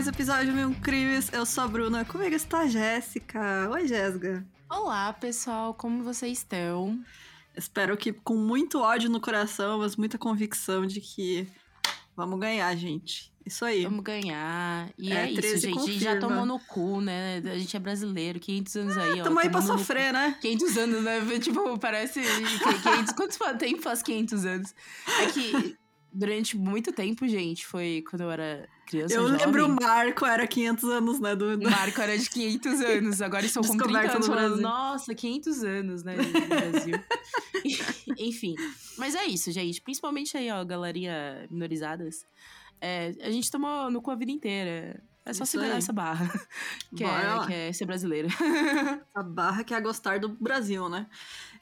mais um episódio de Mil Crimes. Eu sou a Bruna, comigo está a Jéssica. Oi, Jéssica. Olá, pessoal, como vocês estão? Espero que com muito ódio no coração, mas muita convicção de que vamos ganhar, gente. Isso aí. Vamos ganhar. E é, é isso, gente. Confirma. A gente já tomou no cu, né? A gente é brasileiro, 500 anos aí, ó. Tamo aí pra sofrer, né? 500 anos, né? Tipo, parece. 500, quantos tempo faz 500 anos? É que durante muito tempo, gente, foi quando eu era criança. Eu jovem. lembro o Marco era 500 anos, né? Do... O Marco era de 500 anos, agora são com 30 anos falando, nossa, 500 anos, né, no Brasil. Enfim, mas é isso, gente. Principalmente aí, ó, galerinha minorizadas. É, a gente tomou no cu a vida inteira. É só Isso segurar aí. essa barra. Que é, que é, ser brasileira. A barra que é gostar do Brasil, né?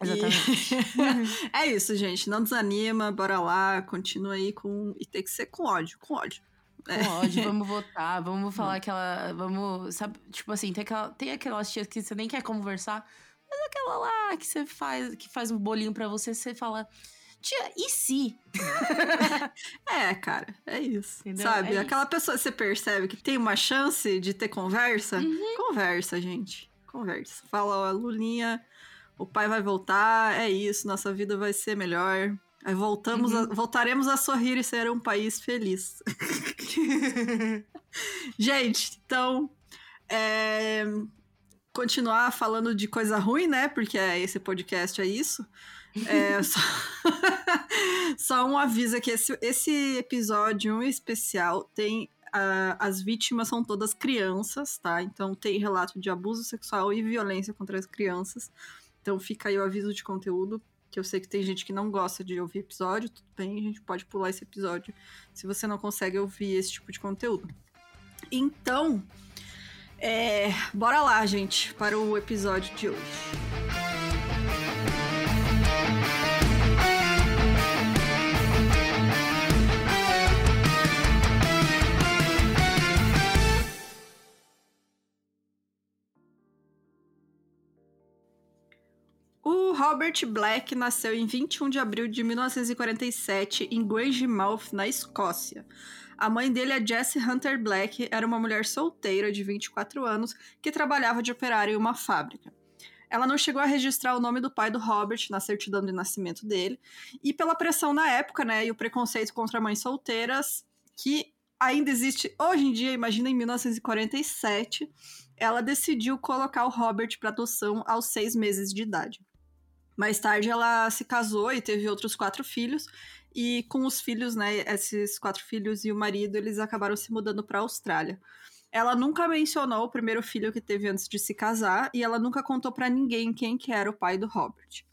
Exatamente. E... é isso, gente. Não desanima, bora lá, continua aí com. E tem que ser com ódio, com ódio. Com ódio, vamos votar, vamos falar aquela. Vamos. Sabe, tipo assim, tem, aquela, tem aquelas tias que você nem quer conversar, mas aquela lá que você faz, que faz um bolinho para você, você fala. Tia, e se? é, cara, é isso. Entendeu? Sabe? É Aquela isso. pessoa que você percebe que tem uma chance de ter conversa, uhum. conversa, gente. Conversa. Fala, ó, Lulinha, o pai vai voltar, é isso, nossa vida vai ser melhor. Aí voltamos uhum. a, voltaremos a sorrir e ser um país feliz. gente, então. É, continuar falando de coisa ruim, né? Porque é, esse podcast é isso. É, só... só um aviso aqui: esse, esse episódio especial tem. Uh, as vítimas são todas crianças, tá? Então tem relato de abuso sexual e violência contra as crianças. Então fica aí o aviso de conteúdo, que eu sei que tem gente que não gosta de ouvir episódio, tudo bem, a gente pode pular esse episódio se você não consegue ouvir esse tipo de conteúdo. Então, é, bora lá, gente, para o episódio de hoje. Robert Black nasceu em 21 de abril de 1947 em Grangemouth, na Escócia. A mãe dele, a Jessie Hunter Black, era uma mulher solteira de 24 anos que trabalhava de operária em uma fábrica. Ela não chegou a registrar o nome do pai do Robert na certidão de nascimento dele, e pela pressão na época, né, e o preconceito contra mães solteiras, que ainda existe hoje em dia, imagina em 1947, ela decidiu colocar o Robert para adoção aos seis meses de idade. Mais tarde ela se casou e teve outros quatro filhos. E com os filhos, né, esses quatro filhos e o marido, eles acabaram se mudando para a Austrália. Ela nunca mencionou o primeiro filho que teve antes de se casar e ela nunca contou para ninguém quem que era o pai do Robert.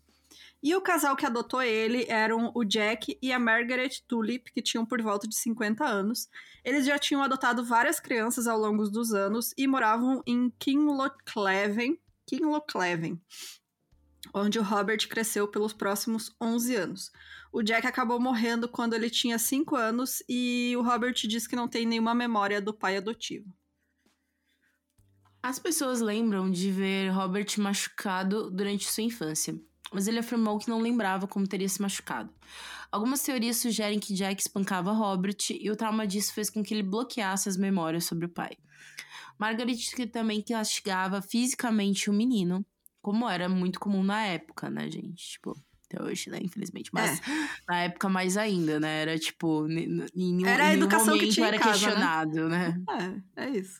E o casal que adotou ele eram o Jack e a Margaret Tulip, que tinham por volta de 50 anos. Eles já tinham adotado várias crianças ao longo dos anos e moravam em Kinlochleven, Kinlochleven, onde o Robert cresceu pelos próximos 11 anos. O Jack acabou morrendo quando ele tinha 5 anos e o Robert diz que não tem nenhuma memória do pai adotivo. As pessoas lembram de ver Robert machucado durante sua infância, mas ele afirmou que não lembrava como teria se machucado. Algumas teorias sugerem que Jack espancava Robert e o trauma disso fez com que ele bloqueasse as memórias sobre o pai. Margaret também castigava fisicamente o menino, como era muito comum na época, né, gente? Tipo, até hoje, né, infelizmente. Mas é. na época mais ainda, né? Era tipo, em era a educação que tinha era casa, né? questionado, né? né? É, é isso.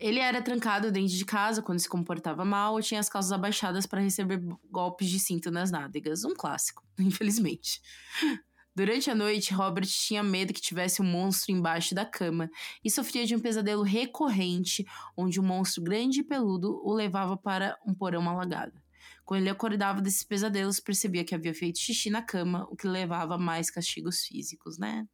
Ele era trancado dentro de casa quando se comportava mal ou tinha as calças abaixadas para receber golpes de cinto nas nádegas. Um clássico, infelizmente. Durante a noite, Robert tinha medo que tivesse um monstro embaixo da cama e sofria de um pesadelo recorrente, onde um monstro grande e peludo o levava para um porão alagado. Quando ele acordava desses pesadelos, percebia que havia feito xixi na cama, o que levava a mais castigos físicos, né?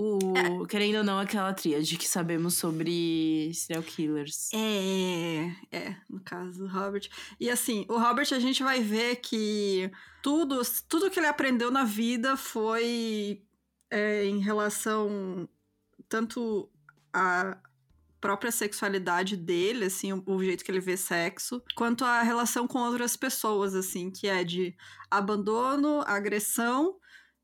O, é. querendo ou não, aquela tríade que sabemos sobre serial killers. É, é, no caso do Robert. E assim, o Robert a gente vai ver que tudo, tudo que ele aprendeu na vida foi é, em relação tanto à própria sexualidade dele, assim, o, o jeito que ele vê sexo, quanto a relação com outras pessoas, assim, que é de abandono, agressão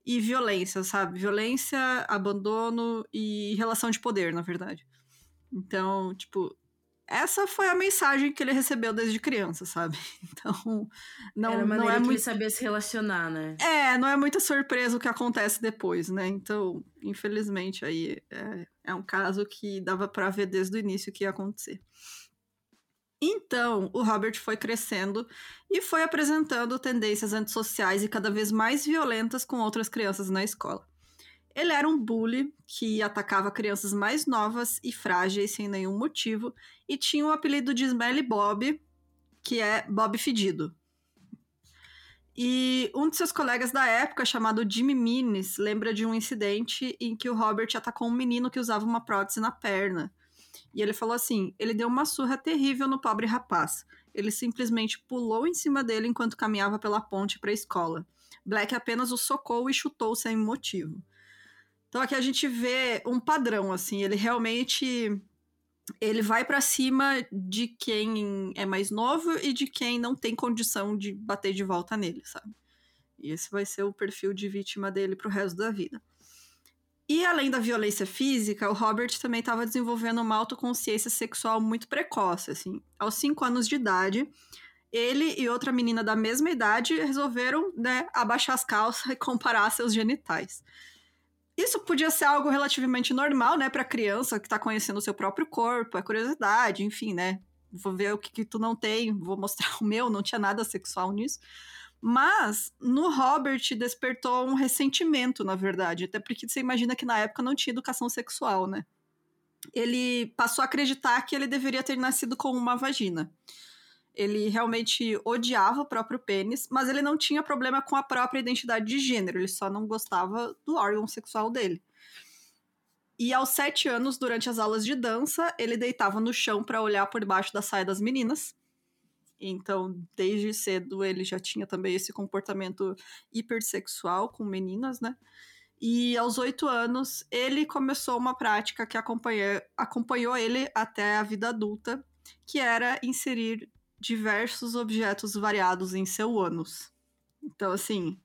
e violência, sabe? Violência, abandono e relação de poder, na verdade. Então, tipo, essa foi a mensagem que ele recebeu desde criança, sabe? Então, não, Era não é que muito. ele sabia se relacionar, né? É, não é muita surpresa o que acontece depois, né? Então, infelizmente, aí é, é um caso que dava pra ver desde o início o que ia acontecer. Então, o Robert foi crescendo e foi apresentando tendências antissociais e cada vez mais violentas com outras crianças na escola. Ele era um bully que atacava crianças mais novas e frágeis sem nenhum motivo e tinha o apelido de Smelly Bob, que é Bob Fedido. E um de seus colegas da época, chamado Jimmy Minis, lembra de um incidente em que o Robert atacou um menino que usava uma prótese na perna. E ele falou assim: ele deu uma surra terrível no pobre rapaz. Ele simplesmente pulou em cima dele enquanto caminhava pela ponte para a escola. Black apenas o socou e chutou sem motivo. Então aqui a gente vê um padrão, assim, ele realmente ele vai para cima de quem é mais novo e de quem não tem condição de bater de volta nele, sabe? E esse vai ser o perfil de vítima dele pro resto da vida. E além da violência física, o Robert também estava desenvolvendo uma autoconsciência sexual muito precoce, assim. Aos 5 anos de idade, ele e outra menina da mesma idade resolveram, né, abaixar as calças e comparar seus genitais. Isso podia ser algo relativamente normal, né, para criança que tá conhecendo o seu próprio corpo, a curiosidade, enfim, né? Vou ver o que, que tu não tem, vou mostrar o meu, não tinha nada sexual nisso. Mas no Robert despertou um ressentimento, na verdade, até porque você imagina que na época não tinha educação sexual, né? Ele passou a acreditar que ele deveria ter nascido com uma vagina. Ele realmente odiava o próprio pênis, mas ele não tinha problema com a própria identidade de gênero, ele só não gostava do órgão sexual dele. E aos sete anos, durante as aulas de dança, ele deitava no chão para olhar por baixo da saia das meninas. Então, desde cedo, ele já tinha também esse comportamento hipersexual com meninas, né? E aos oito anos, ele começou uma prática que acompanhou, ele até a vida adulta, que era inserir diversos objetos variados em seu ânus. Então, assim,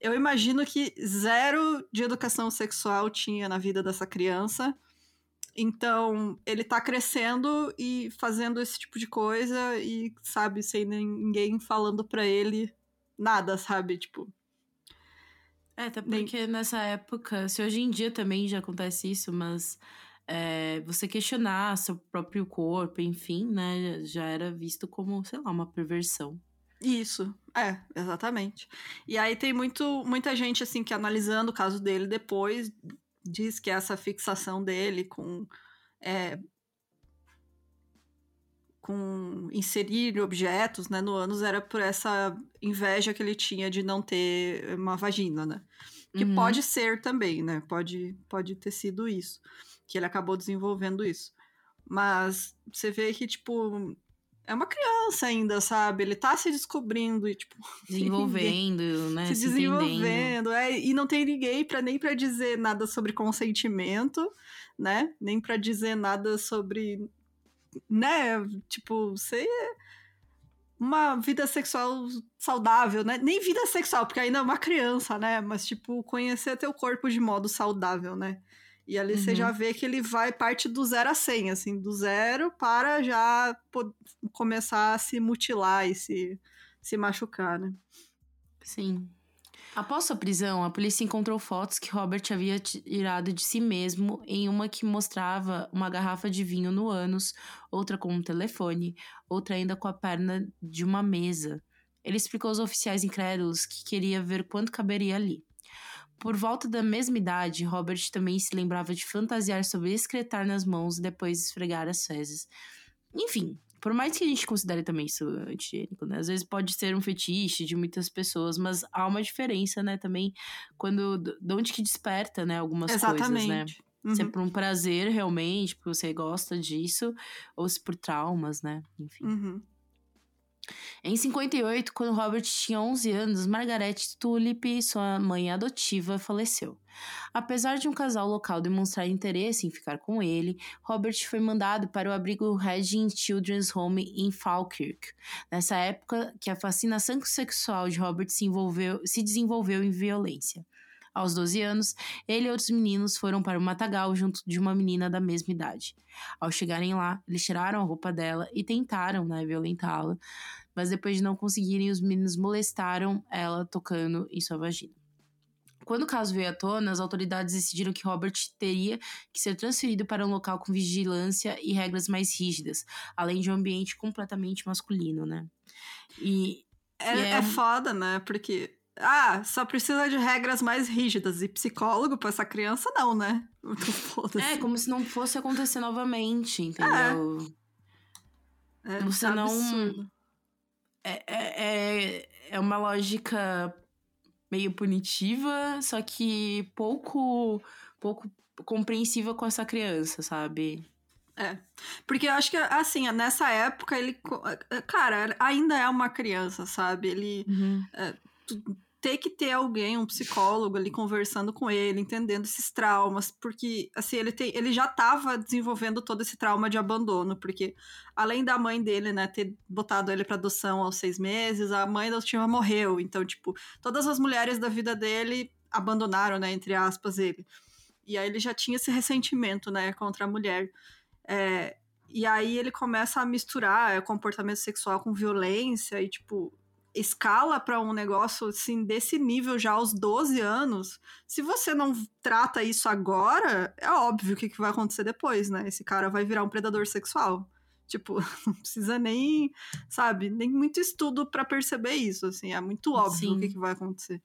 eu imagino que zero de educação sexual tinha na vida dessa criança. Então, ele tá crescendo e fazendo esse tipo de coisa e, sabe, sem ninguém falando pra ele nada, sabe? Tipo. É, até porque nem... nessa época, se hoje em dia também já acontece isso, mas é, você questionar seu próprio corpo, enfim, né, já era visto como, sei lá, uma perversão. Isso, é, exatamente. E aí tem muito, muita gente, assim, que analisando o caso dele depois, diz que essa fixação dele com. É, com inserir objetos né, no ânus era por essa inveja que ele tinha de não ter uma vagina, né? Que uhum. pode ser também, né? Pode, pode ter sido isso. Que ele acabou desenvolvendo isso. Mas você vê que, tipo, é uma criança ainda, sabe? Ele tá se descobrindo e, tipo. Desenvolvendo, ninguém, né? Se, se desenvolvendo, é. E não tem ninguém pra, nem para dizer nada sobre consentimento, né? Nem para dizer nada sobre. Né? Tipo, ser uma vida sexual saudável, né? Nem vida sexual, porque ainda é uma criança, né? Mas, tipo, conhecer teu corpo de modo saudável, né? E ali uhum. você já vê que ele vai parte do zero a 100, assim, do zero para já começar a se mutilar e se, se machucar, né? Sim. Após sua prisão, a polícia encontrou fotos que Robert havia tirado de si mesmo em uma que mostrava uma garrafa de vinho no ânus, outra com um telefone, outra ainda com a perna de uma mesa. Ele explicou aos oficiais incrédulos que queria ver quanto caberia ali. Por volta da mesma idade, Robert também se lembrava de fantasiar sobre excretar nas mãos e depois esfregar as fezes. Enfim, por mais que a gente considere também isso antigênico, né? Às vezes pode ser um fetiche de muitas pessoas, mas há uma diferença, né, também, quando. De onde que desperta, né, algumas Exatamente. coisas, né? Uhum. Se é por um prazer realmente, porque você gosta disso, ou se por traumas, né? Enfim. Uhum. Em 58, quando Robert tinha 11 anos, Margaret Tulip, sua mãe adotiva, faleceu. Apesar de um casal local demonstrar interesse em ficar com ele, Robert foi mandado para o abrigo Redding Children's Home em Falkirk. Nessa época, que a fascinação sexual de Robert se, envolveu, se desenvolveu em violência. Aos 12 anos, ele e outros meninos foram para o matagal junto de uma menina da mesma idade. Ao chegarem lá, eles tiraram a roupa dela e tentaram, né, violentá-la, mas depois de não conseguirem, os meninos molestaram ela tocando em sua vagina. Quando o caso veio à tona, as autoridades decidiram que Robert teria que ser transferido para um local com vigilância e regras mais rígidas, além de um ambiente completamente masculino, né? E é, é... é foda, né? Porque ah, só precisa de regras mais rígidas. E psicólogo pra essa criança, não, né? É, como se não fosse acontecer novamente, entendeu? É, é Você não. É, é, é, é uma lógica meio punitiva, só que pouco, pouco compreensiva com essa criança, sabe? É. Porque eu acho que, assim, nessa época, ele. Cara, ainda é uma criança, sabe? Ele. Uhum. É, ter que ter alguém, um psicólogo ali conversando com ele, entendendo esses traumas, porque assim, ele, tem, ele já estava desenvolvendo todo esse trauma de abandono, porque além da mãe dele, né, ter botado ele para adoção aos seis meses, a mãe da Tima morreu, então, tipo, todas as mulheres da vida dele abandonaram, né, entre aspas, ele. E aí ele já tinha esse ressentimento, né, contra a mulher. É, e aí ele começa a misturar é, comportamento sexual com violência e, tipo, escala para um negócio assim desse nível já aos 12 anos, se você não trata isso agora, é óbvio o que, que vai acontecer depois, né? Esse cara vai virar um predador sexual. Tipo, não precisa nem, sabe, nem muito estudo para perceber isso, assim, é muito óbvio Sim. o que, que vai acontecer.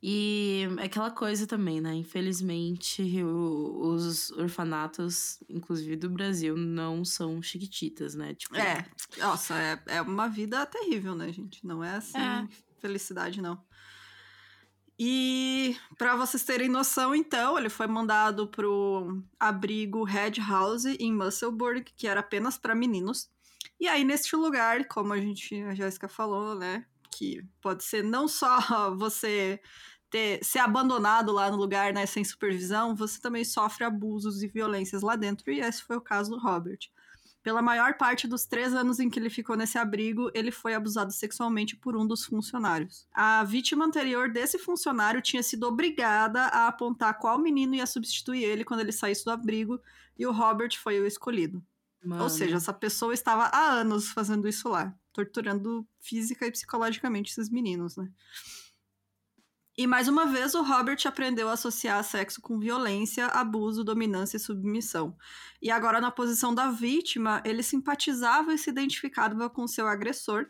E aquela coisa também, né? Infelizmente, o, os orfanatos, inclusive do Brasil, não são chiquititas, né? Tipo, é, nossa, é, é uma vida terrível, né, gente? Não é assim, é. felicidade, não. E para vocês terem noção, então, ele foi mandado pro abrigo Red House em Musselburgh, que era apenas para meninos. E aí, neste lugar, como a gente, a Jéssica falou, né? Que pode ser não só você ter, ser abandonado lá no lugar, né, sem supervisão, você também sofre abusos e violências lá dentro, e esse foi o caso do Robert. Pela maior parte dos três anos em que ele ficou nesse abrigo, ele foi abusado sexualmente por um dos funcionários. A vítima anterior desse funcionário tinha sido obrigada a apontar qual menino ia substituir ele quando ele saísse do abrigo, e o Robert foi o escolhido. Mano. Ou seja, essa pessoa estava há anos fazendo isso lá, torturando física e psicologicamente esses meninos, né? E mais uma vez, o Robert aprendeu a associar sexo com violência, abuso, dominância e submissão. E agora, na posição da vítima, ele simpatizava e se identificava com seu agressor.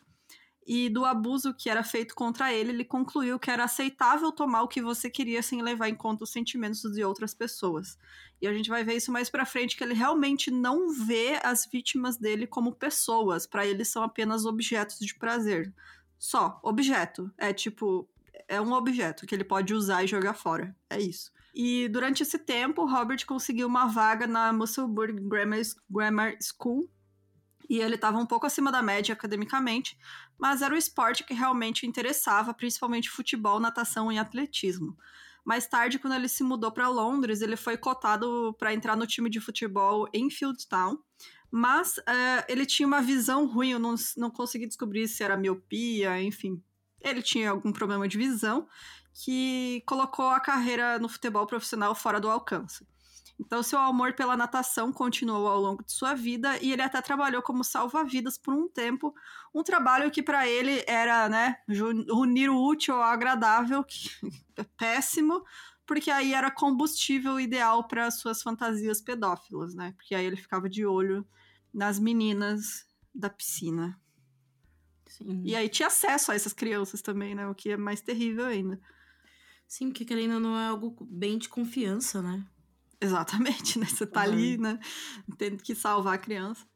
E do abuso que era feito contra ele, ele concluiu que era aceitável tomar o que você queria sem levar em conta os sentimentos de outras pessoas. E a gente vai ver isso mais pra frente, que ele realmente não vê as vítimas dele como pessoas. Para ele são apenas objetos de prazer. Só, objeto. É tipo, é um objeto que ele pode usar e jogar fora. É isso. E durante esse tempo, Robert conseguiu uma vaga na Musselburgh Grammar, Grammar School. E ele estava um pouco acima da média academicamente, mas era o esporte que realmente interessava, principalmente futebol, natação e atletismo. Mais tarde, quando ele se mudou para Londres, ele foi cotado para entrar no time de futebol em Fieldtown, mas uh, ele tinha uma visão ruim, eu não, não consegui descobrir se era miopia, enfim. Ele tinha algum problema de visão que colocou a carreira no futebol profissional fora do alcance. Então, seu amor pela natação continuou ao longo de sua vida e ele até trabalhou como salva-vidas por um tempo. Um trabalho que para ele era, né, unir o útil ao agradável, que é péssimo, porque aí era combustível ideal para suas fantasias pedófilas, né? Porque aí ele ficava de olho nas meninas da piscina. Sim. E aí tinha acesso a essas crianças também, né? O que é mais terrível ainda. Sim, porque querendo não é algo bem de confiança, né? Exatamente, né? Você tá uhum. ali, né? Tendo que salvar a criança.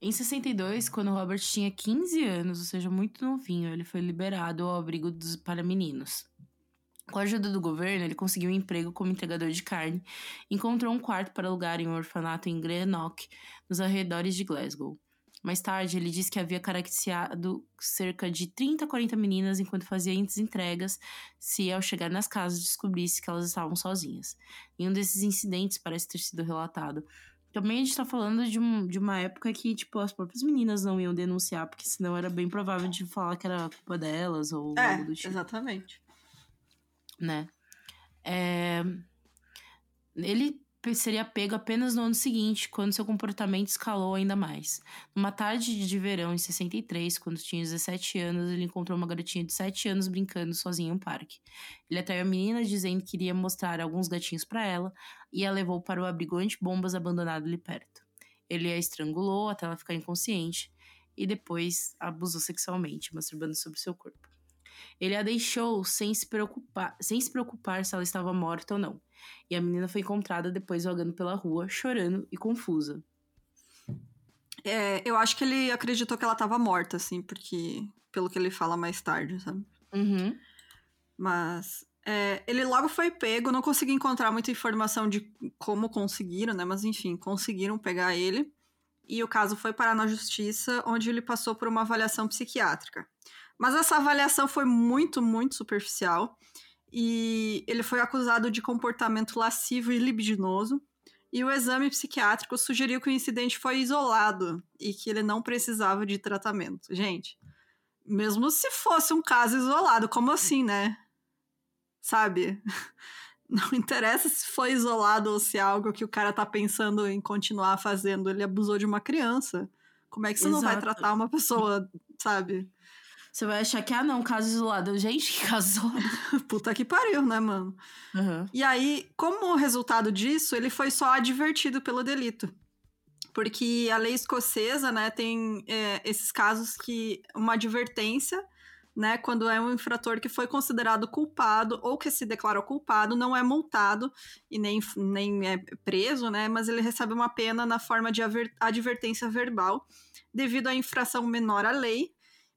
Em 62, quando Robert tinha 15 anos, ou seja, muito novinho, ele foi liberado ao abrigo dos, para meninos. Com a ajuda do governo, ele conseguiu um emprego como entregador de carne e encontrou um quarto para alugar em um orfanato em Greenock, nos arredores de Glasgow. Mais tarde, ele disse que havia caracterizado cerca de 30 a 40 meninas enquanto fazia entregas, se ao chegar nas casas descobrisse que elas estavam sozinhas. Nenhum desses incidentes parece ter sido relatado. Também a gente tá falando de, um, de uma época que, tipo, as próprias meninas não iam denunciar, porque senão era bem provável de falar que era culpa delas ou é, algo do tipo. Exatamente. né? É... Ele seria pego apenas no ano seguinte, quando seu comportamento escalou ainda mais. Numa tarde de verão em 63, quando tinha 17 anos, ele encontrou uma garotinha de 7 anos brincando sozinha em um parque. Ele atraiu a menina dizendo que iria mostrar alguns gatinhos para ela e a levou para o abrigo anti-bombas abandonado ali perto. Ele a estrangulou até ela ficar inconsciente e depois abusou sexualmente, masturbando sobre seu corpo. Ele a deixou sem se preocupar, sem se preocupar se ela estava morta ou não. E a menina foi encontrada depois vagando pela rua, chorando e confusa. É, eu acho que ele acreditou que ela estava morta, assim, porque. Pelo que ele fala mais tarde, sabe? Uhum. Mas. É, ele logo foi pego, não consegui encontrar muita informação de como conseguiram, né? Mas enfim, conseguiram pegar ele. E o caso foi parar na justiça, onde ele passou por uma avaliação psiquiátrica. Mas essa avaliação foi muito, muito superficial. E ele foi acusado de comportamento lascivo e libidinoso. E o exame psiquiátrico sugeriu que o incidente foi isolado e que ele não precisava de tratamento. Gente, mesmo se fosse um caso isolado, como assim, né? Sabe? Não interessa se foi isolado ou se é algo que o cara tá pensando em continuar fazendo. Ele abusou de uma criança. Como é que você Exato. não vai tratar uma pessoa, sabe? Você vai achar que, ah, não, caso isolado. Gente, que caso isolado. Puta que pariu, né, mano? Uhum. E aí, como resultado disso, ele foi só advertido pelo delito. Porque a lei escocesa, né, tem é, esses casos que uma advertência, né, quando é um infrator que foi considerado culpado ou que se declarou culpado, não é multado e nem, nem é preso, né, mas ele recebe uma pena na forma de advertência verbal devido à infração menor à lei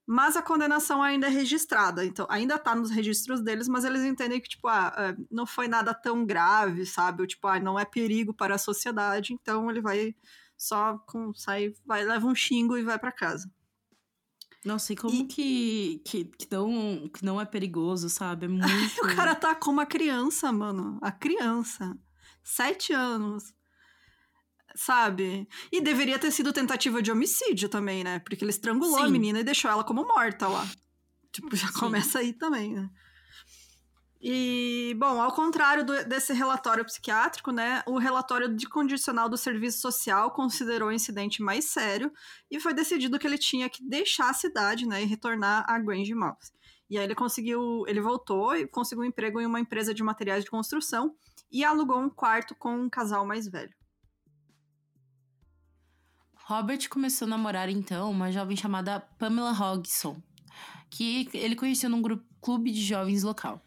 mas a condenação ainda é registrada, então ainda tá nos registros deles, mas eles entendem que, tipo, ah, é, não foi nada tão grave, sabe? Ou, tipo, ah, não é perigo para a sociedade, então ele vai só com, sai, vai, leva um xingo e vai para casa. Nossa, e como e... Que, que, que, não, que não é perigoso, sabe? É muito... o cara tá com uma criança, mano. A criança. Sete anos sabe? E deveria ter sido tentativa de homicídio também, né? Porque ele estrangulou Sim. a menina e deixou ela como morta lá. Tipo, já Sim. começa aí também, né? E, bom, ao contrário do, desse relatório psiquiátrico, né, o relatório de condicional do serviço social considerou o incidente mais sério e foi decidido que ele tinha que deixar a cidade, né, e retornar a Grange Mouse. E aí ele conseguiu, ele voltou e conseguiu um emprego em uma empresa de materiais de construção e alugou um quarto com um casal mais velho. Robert começou a namorar então uma jovem chamada Pamela Hogson, que ele conheceu num grupo, clube de jovens local.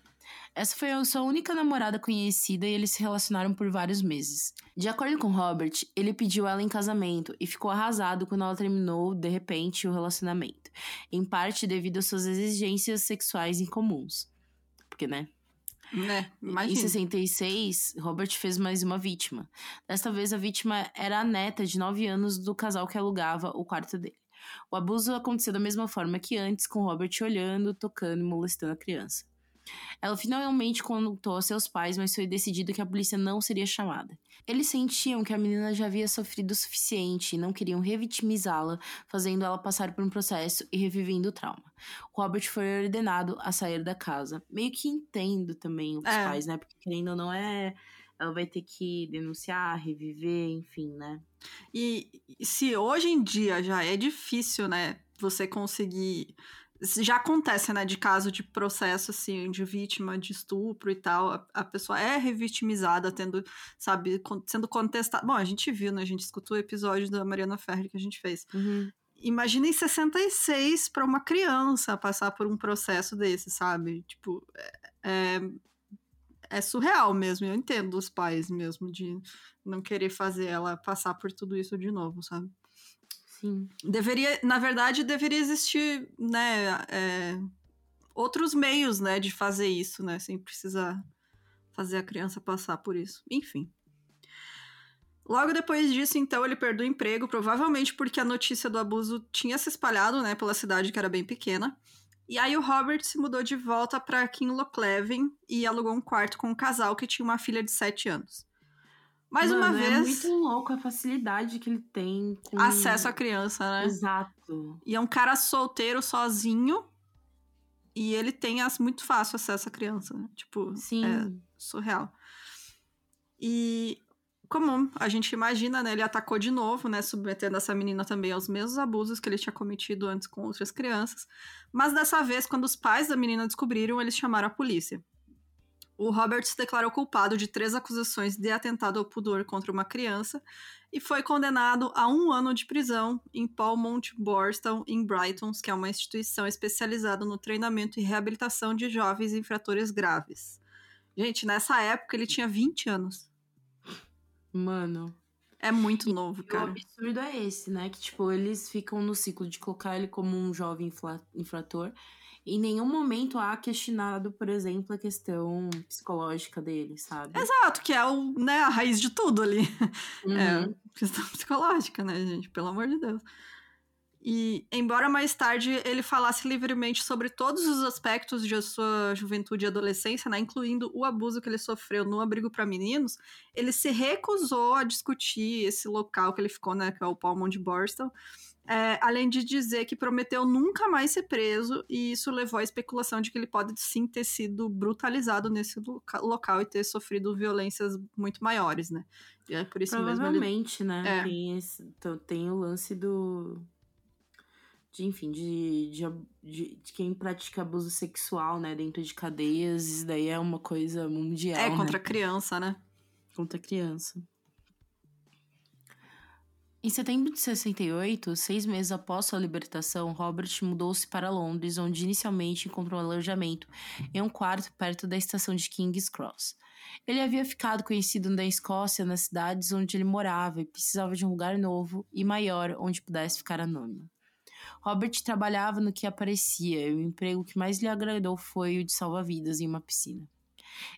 Essa foi a sua única namorada conhecida e eles se relacionaram por vários meses. De acordo com Robert, ele pediu ela em casamento e ficou arrasado quando ela terminou, de repente, o relacionamento, em parte devido às suas exigências sexuais incomuns. Porque, né? Né, Em 66, Robert fez mais uma vítima. Desta vez, a vítima era a neta de 9 anos do casal que alugava o quarto dele. O abuso aconteceu da mesma forma que antes, com Robert olhando, tocando e molestando a criança. Ela finalmente contou a seus pais, mas foi decidido que a polícia não seria chamada. Eles sentiam que a menina já havia sofrido o suficiente e não queriam revitimizá-la, fazendo ela passar por um processo e revivendo o trauma. Robert foi ordenado a sair da casa. Meio que entendo também os é. pais, né? Porque querendo ou não é ela vai ter que denunciar, reviver, enfim, né? E se hoje em dia já é difícil, né, você conseguir já acontece, né, de caso de processo, assim, de vítima de estupro e tal, a, a pessoa é revitimizada, tendo, sabe, con sendo contestada. Bom, a gente viu, né, a gente escutou o episódio da Mariana Ferri que a gente fez. Uhum. Imagina em 66 para uma criança passar por um processo desse, sabe? Tipo, é, é, é surreal mesmo. Eu entendo os pais mesmo de não querer fazer ela passar por tudo isso de novo, sabe? Sim. Deveria, na verdade, deveria existir, né, é, outros meios, né, de fazer isso, né, sem precisar fazer a criança passar por isso. Enfim. Logo depois disso, então, ele perdeu o emprego, provavelmente porque a notícia do abuso tinha se espalhado, né, pela cidade que era bem pequena. E aí o Robert se mudou de volta para Kinlochleven e alugou um quarto com um casal que tinha uma filha de 7 anos. Mais Mano, uma é vez. É muito louco a facilidade que ele tem com. Acesso à criança, né? Exato. E é um cara solteiro, sozinho. e ele tem as, muito fácil acesso à criança. Né? Tipo, Sim. é surreal. E como a gente imagina, né? Ele atacou de novo, né? Submetendo essa menina também aos mesmos abusos que ele tinha cometido antes com outras crianças. Mas dessa vez, quando os pais da menina descobriram, eles chamaram a polícia. O Robert se declarou culpado de três acusações de atentado ao pudor contra uma criança e foi condenado a um ano de prisão em Paulmont Borstal, em Brighton, que é uma instituição especializada no treinamento e reabilitação de jovens infratores graves. Gente, nessa época ele tinha 20 anos. Mano. É muito novo, E o cara. absurdo é esse, né? Que, tipo, eles ficam no ciclo de colocar ele como um jovem infrator. Em nenhum momento há questionado, por exemplo, a questão psicológica dele, sabe? Exato, que é o, né, a raiz de tudo ali. Uhum. É, questão psicológica, né, gente? Pelo amor de Deus. E, embora mais tarde ele falasse livremente sobre todos os aspectos de sua juventude e adolescência, né, incluindo o abuso que ele sofreu no abrigo para meninos, ele se recusou a discutir esse local que ele ficou, né, que é o Palmont Borstal, é, além de dizer que prometeu nunca mais ser preso, e isso levou à especulação de que ele pode sim ter sido brutalizado nesse loca- local e ter sofrido violências muito maiores, né? E é por isso mesmo ele Provavelmente, né? É. Tem, esse, tem o lance do. De, enfim, de, de, de, de quem pratica abuso sexual, né, dentro de cadeias, isso daí é uma coisa mundial. É, né? contra a criança, né? contra a criança. Em setembro de 68, seis meses após sua libertação, Robert mudou-se para Londres, onde inicialmente encontrou alojamento em um quarto perto da estação de King's Cross. Ele havia ficado conhecido na Escócia nas cidades onde ele morava e precisava de um lugar novo e maior onde pudesse ficar anônimo. Robert trabalhava no que aparecia e o emprego que mais lhe agradou foi o de salva-vidas em uma piscina.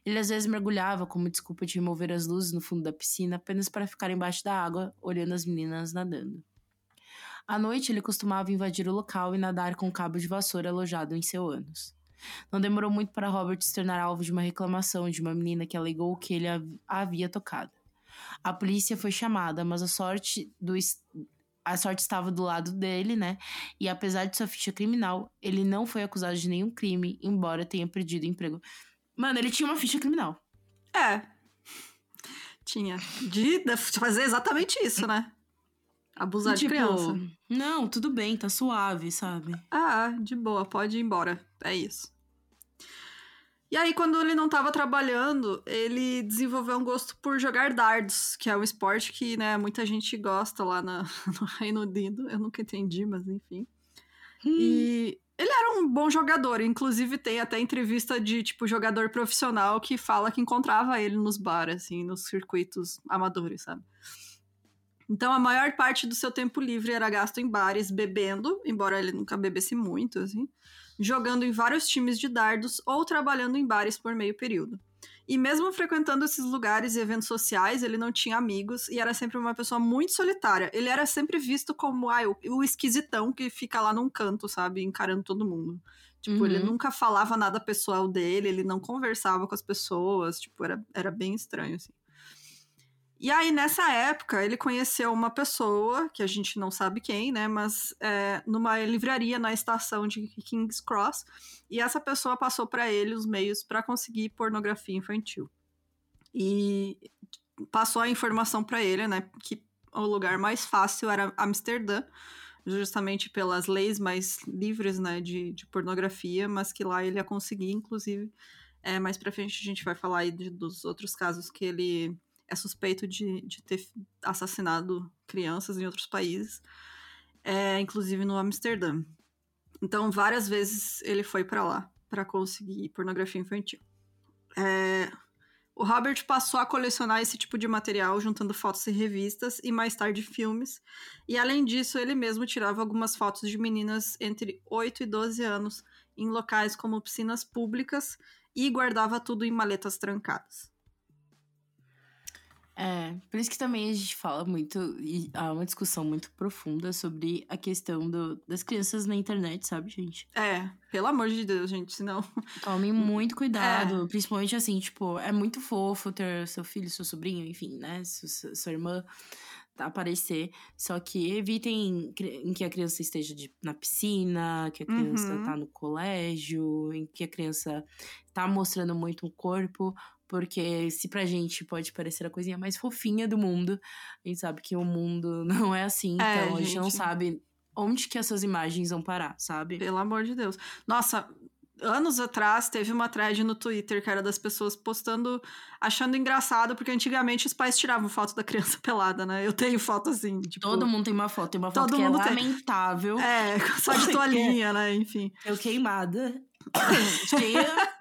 Ele às vezes mergulhava como desculpa de remover as luzes no fundo da piscina apenas para ficar embaixo da água, olhando as meninas nadando. À noite, ele costumava invadir o local e nadar com um cabo de vassoura alojado em seu ânus. Não demorou muito para Robert se tornar alvo de uma reclamação de uma menina que alegou que ele a havia tocado. A polícia foi chamada, mas a sorte do a sorte estava do lado dele, né? E apesar de sua ficha criminal, ele não foi acusado de nenhum crime, embora tenha perdido o emprego. Mano, ele tinha uma ficha criminal. É. Tinha. De de fazer exatamente isso, né? Abusar de Tipo, criança. Não, tudo bem, tá suave, sabe? Ah, de boa, pode ir embora. É isso. E aí, quando ele não tava trabalhando, ele desenvolveu um gosto por jogar dardos, que é um esporte que, né, muita gente gosta lá na- no Reino Unido. Eu nunca entendi, mas enfim. E ele era um bom jogador, inclusive tem até entrevista de, tipo, jogador profissional que fala que encontrava ele nos bares, assim, nos circuitos amadores, sabe? Então, a maior parte do seu tempo livre era gasto em bares, bebendo, embora ele nunca bebesse muito, assim, jogando em vários times de dardos ou trabalhando em bares por meio período. E mesmo frequentando esses lugares e eventos sociais, ele não tinha amigos e era sempre uma pessoa muito solitária. Ele era sempre visto como ah, o, esquisitão que fica lá num canto, sabe, encarando todo mundo. Tipo, ele Uhum. nunca falava nada pessoal dele, ele não conversava com as pessoas, tipo, era, era bem estranho, assim. E aí, nessa época, ele conheceu uma pessoa, que a gente não sabe quem, né? Mas é, numa livraria na estação de King's Cross. E essa pessoa passou para ele os meios para conseguir pornografia infantil. E passou a informação para ele, né? Que o lugar mais fácil era Amsterdã, justamente pelas leis mais livres, né? De, de pornografia, mas que lá ele ia conseguir, inclusive. É, mais pra frente a gente vai falar aí de- dos outros casos que ele é suspeito de, de ter assassinado crianças em outros países, é, inclusive no Amsterdã. Então, várias vezes ele foi para lá para conseguir pornografia infantil. É, o Robert passou a colecionar esse tipo de material, juntando fotos e revistas e mais tarde filmes. E além disso, ele mesmo tirava algumas fotos de meninas entre 8 e 12 anos em locais como piscinas públicas e guardava tudo em maletas trancadas. É, por isso que também a gente fala muito, e há uma discussão muito profunda sobre a questão do, das crianças na internet, sabe, gente? É, pelo amor de Deus, gente, senão. Tomem muito cuidado, principalmente assim, tipo, é muito fofo ter seu filho, seu sobrinho, enfim, né, sua, sua irmã aparecer. Só que evitem em que a criança esteja de, na piscina, que a criança Uhum. tá no colégio, em que a criança tá mostrando muito o corpo. Porque se pra gente pode parecer a coisinha mais fofinha do mundo, a gente sabe que o mundo não é assim. É, então a gente não gente. sabe onde que essas imagens vão parar, sabe? Pelo amor de Deus. Nossa, anos atrás teve uma thread no Twitter que era das pessoas postando, achando engraçado, porque antigamente os pais tiravam foto da criança pelada, né? Eu tenho foto assim, tipo. Todo mundo tem uma foto, tem uma foto Todo que é mundo tem. lamentável. É, só de toalhinha, né? Enfim. Eu queimada. cheia.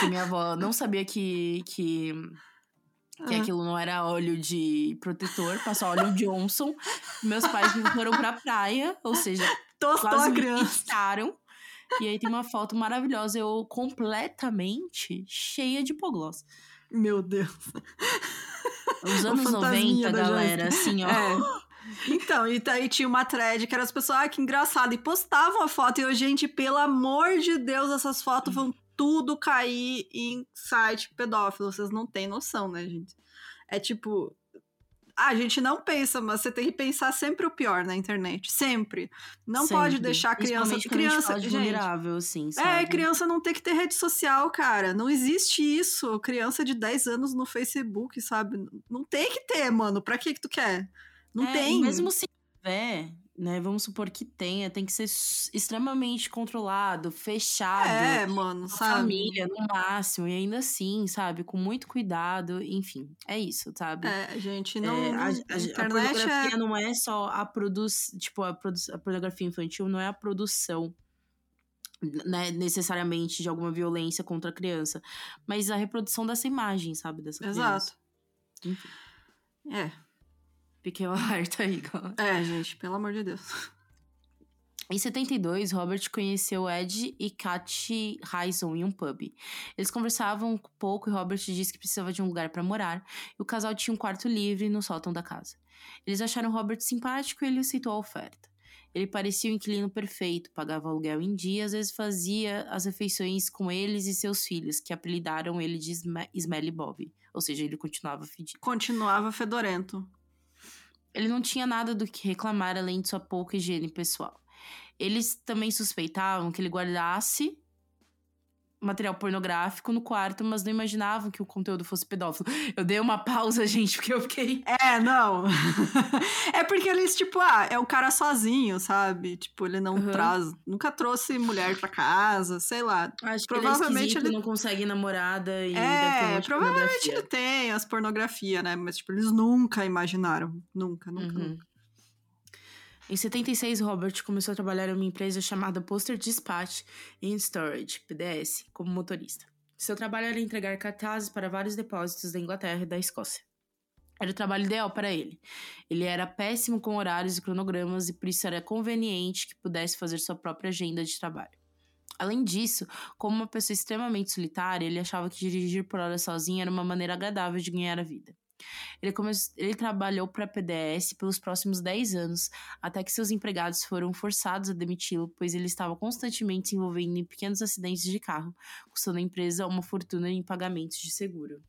Que minha avó não sabia que, que, que Ah. aquilo não era óleo de protetor, passou óleo Johnson. Meus pais me foram pra praia, ou seja, Tostou quase a me criança. pistaram. E aí tem uma foto maravilhosa, eu completamente cheia de hipoglós. Meu Deus. Os anos fantasminha 90, da galera, assim, ó. É. Então, e daí tinha uma thread que era as pessoas, ah, que engraçado, e postavam a foto, e eu, gente, pelo amor de Deus, essas fotos vão tudo cair em site pedófilo, vocês não têm noção, né, gente? É tipo, a gente não pensa, mas você tem que pensar sempre o pior na internet, sempre. Não pode Sempre. deixar a criança, criança, de gente, vulnerável, assim, é, sabe? criança não tem que ter rede social, cara. Não existe isso. Criança de 10 anos no Facebook, sabe? Não tem que ter, mano. Pra que que tu quer? Não É, tem. Mesmo se tiver, né? Vamos supor que tenha, tem que ser extremamente controlado, fechado. É, mano, a sabe? família, no máximo, e ainda assim, sabe? Com muito cuidado, enfim, é isso, sabe? É, gente, É, não. a, não- a- a internet pornografia é. não é só a produção, tipo, a, produ a pornografia infantil não é a produção, né, necessariamente de alguma violência contra a criança, mas a reprodução dessa imagem, sabe, dessa criança. Exato. Enfim, É. um alerta aí, galera. É, gente, pelo amor de Deus. Em 72, Robert conheceu Ed e Katy Hyson em um pub. Eles conversavam um pouco e Robert disse que precisava de um lugar para morar, e o casal tinha um quarto livre no sótão da casa. Eles acharam Robert simpático e ele aceitou a oferta. Ele parecia o inquilino perfeito, pagava aluguel em dia, às vezes fazia as refeições com eles e seus filhos, que apelidaram ele de Sme- Smelly Bob. Ou seja, ele continuava fedido. Continuava fedorento. Ele não tinha nada do que reclamar além de sua pouca higiene pessoal. Eles também suspeitavam que ele guardasse material pornográfico no quarto, mas não imaginavam que o conteúdo fosse pedófilo. Eu dei uma pausa, gente, porque eu fiquei. É, não. é porque eles, tipo, ah, é o cara sozinho, sabe? Tipo, ele não Uhum. traz. Nunca trouxe mulher pra casa, sei lá. Acho que Provavelmente ele, é ele- não consegue namorada e É, provavelmente ele tem as pornografia, né? Mas, tipo, eles nunca imaginaram. Nunca, nunca, Uhum. nunca. Em 76, Robert começou a trabalhar em uma empresa chamada Poster Dispatch and Storage, PDS, como motorista. Seu trabalho era entregar cartazes para vários depósitos da Inglaterra e da Escócia. Era o trabalho ideal para ele. Ele era péssimo com horários e cronogramas e por isso era conveniente que pudesse fazer sua própria agenda de trabalho. Além disso, como uma pessoa extremamente solitária, ele achava que dirigir por hora sozinho era uma maneira agradável de ganhar a vida. Ele, come... ele trabalhou para a PDS pelos próximos 10 anos, até que seus empregados foram forçados a demiti-lo, pois ele estava constantemente se envolvendo em pequenos acidentes de carro, custando à empresa uma fortuna em pagamentos de seguro.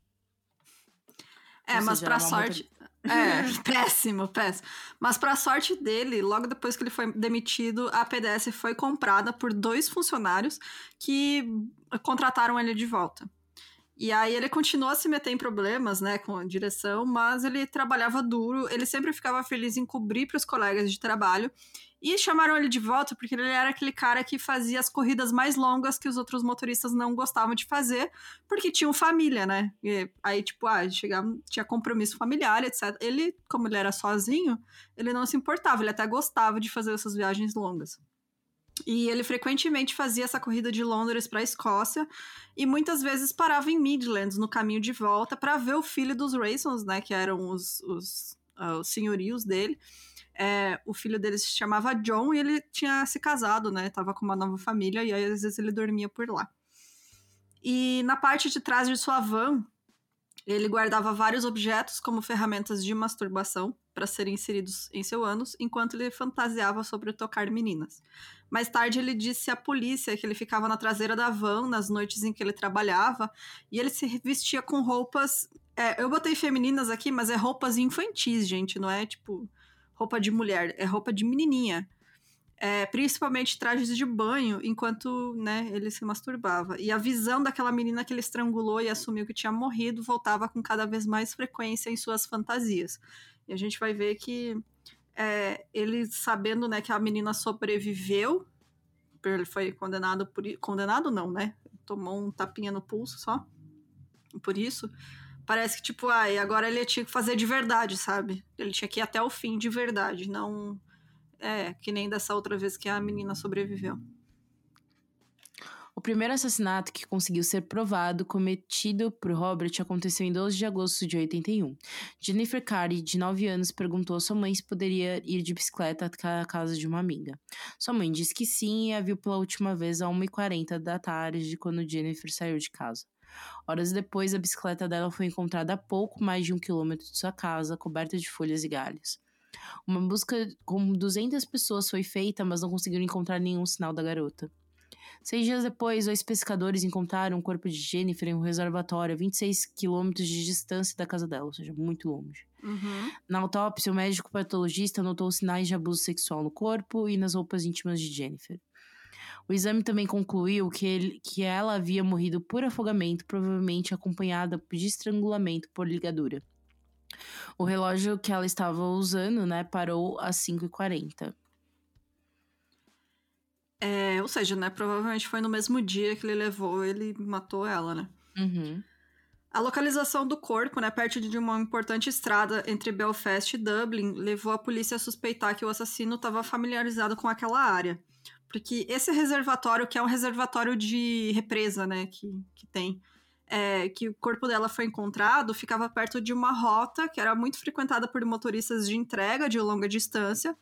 É, Ou mas uma sorte. É, péssimo, péssimo. Mas pra sorte dele, logo depois que ele foi demitido, a PDS foi comprada por dois funcionários que contrataram ele de volta. E aí ele continuou a se meter em problemas, né, com a direção, mas ele trabalhava duro, ele sempre ficava feliz em cobrir para os colegas de trabalho. E chamaram ele de volta porque ele era aquele cara que fazia as corridas mais longas que os outros motoristas não gostavam de fazer, porque tinham família, né? E aí, tipo, ah, chegava, tinha compromisso familiar, etc. Ele, como ele era sozinho, ele não se importava, ele até gostava de fazer essas viagens longas. E ele frequentemente fazia essa corrida de Londres para a Escócia e muitas vezes parava em Midlands no caminho de volta para ver o filho dos Raysons, né, que eram os, os, uh, os senhorios dele. É, o filho dele se chamava John e ele tinha se casado, né? Tava com uma nova família e aí às vezes ele dormia por lá. E na parte de trás de sua van, ele guardava vários objetos como ferramentas de masturbação para serem inseridos em seu ânus, enquanto ele fantasiava sobre tocar meninas. Mais tarde ele disse à polícia que ele ficava na traseira da van nas noites em que ele trabalhava e ele se vestia com roupas É, eu botei femininas aqui, mas é roupas infantis, gente. Não é tipo roupa de mulher, é roupa de menininha. É, principalmente trajes de banho, enquanto né, ele se masturbava. E a visão daquela menina que ele estrangulou e assumiu que tinha morrido voltava com cada vez mais frequência em suas fantasias. E a gente vai ver que é, ele, sabendo né, que a menina sobreviveu, ele foi condenado por. Condenado não, né? Tomou um tapinha no pulso só. Por isso. Parece que, tipo, ai, agora ele tinha que fazer de verdade, sabe? Ele tinha que ir até o fim de verdade, não é, que nem dessa outra vez que a menina sobreviveu. O primeiro assassinato que conseguiu ser provado cometido por Robert aconteceu em 12 de agosto de 81. Jennifer Carey, de 9 anos, perguntou à sua mãe se poderia ir de bicicleta até a casa de uma amiga. Sua mãe disse que sim e a viu pela última vez a 1h40 da tarde, quando Jennifer saiu de casa. Horas depois, a bicicleta dela foi encontrada a pouco mais de um quilômetro de sua casa, coberta de folhas e galhos. Uma busca com 200 pessoas foi feita, mas não conseguiram encontrar nenhum sinal da garota. Seis dias depois, dois pescadores encontraram o corpo de Jennifer em um reservatório a 26 quilômetros de distância da casa dela, ou seja, muito longe. Uhum. Na autópsia, o médico patologista notou sinais de abuso sexual no corpo e nas roupas íntimas de Jennifer. O exame também concluiu que, ele, que ela havia morrido por afogamento, provavelmente acompanhada de estrangulamento por ligadura. O relógio que ela estava usando, né, parou às 5h40. É, ou seja, né, provavelmente foi no mesmo dia que ele levou, ele matou ela, né? Uhum. A localização do corpo, né, perto de uma importante estrada entre Belfast e Dublin, levou a polícia a suspeitar que o assassino estava familiarizado com aquela área. Porque esse reservatório, que é um reservatório de represa, né, que, que tem, é, que o corpo dela foi encontrado ficava perto de uma rota que era muito frequentada por motoristas de entrega de longa distância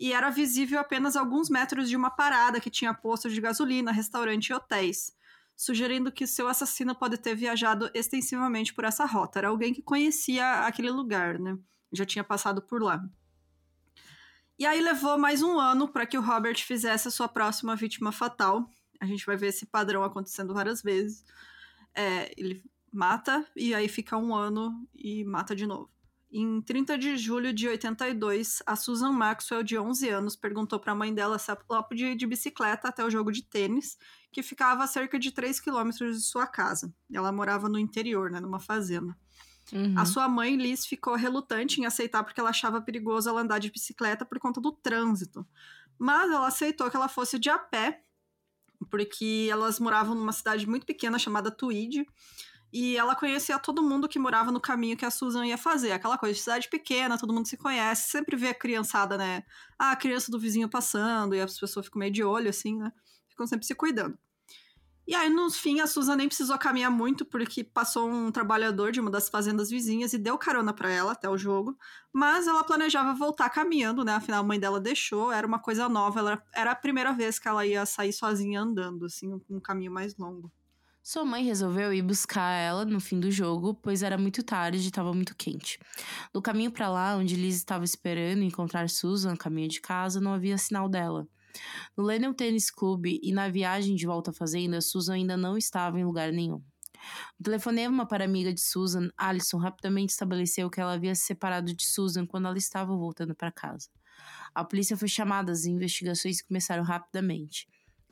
e era visível apenas alguns metros de uma parada que tinha postos de gasolina, restaurante e hotéis, sugerindo que seu assassino pode ter viajado extensivamente por essa rota. Era alguém que conhecia aquele lugar, né? Já tinha passado por lá. E aí levou mais um ano para que o Robert fizesse a sua próxima vítima fatal. A gente vai ver esse padrão acontecendo várias vezes. É, ele mata e aí fica um ano e mata de novo. Em 30 de julho de 82, a Susan Maxwell, de 11 anos, perguntou para a mãe dela se ela podia ir de bicicleta até o jogo de tênis, que ficava a cerca de 3 quilômetros de sua casa. Ela morava no interior, né, numa fazenda. Uhum. A sua mãe, Liz, ficou relutante em aceitar porque ela achava perigoso ela andar de bicicleta por conta do trânsito. Mas ela aceitou que ela fosse de a pé porque elas moravam numa cidade muito pequena chamada Tweed. E ela conhecia todo mundo que morava no caminho que a Susan ia fazer. Aquela coisa de cidade pequena, todo mundo se conhece. Sempre vê a criançada, né? Ah, a criança do vizinho passando, e as pessoas ficam meio de olho, assim, né? Ficam sempre se cuidando. E aí, no fim, a Susan nem precisou caminhar muito, porque passou um trabalhador de uma das fazendas vizinhas e deu carona para ela até o jogo. Mas ela planejava voltar caminhando, né? Afinal, a mãe dela deixou, era uma coisa nova, ela, era a primeira vez que ela ia sair sozinha andando, assim, um, um caminho mais longo. Sua mãe resolveu ir buscar ela no fim do jogo, pois era muito tarde e estava muito quente. No caminho para lá, onde Liz estava esperando encontrar Susan, caminho de casa, não havia sinal dela. No Lennon Tennis Club e na viagem de volta à fazenda, Susan ainda não estava em lugar nenhum. O telefonema para a amiga de Susan, Alison, rapidamente estabeleceu que ela havia se separado de Susan quando ela estava voltando para casa. A polícia foi chamada, as investigações começaram rapidamente.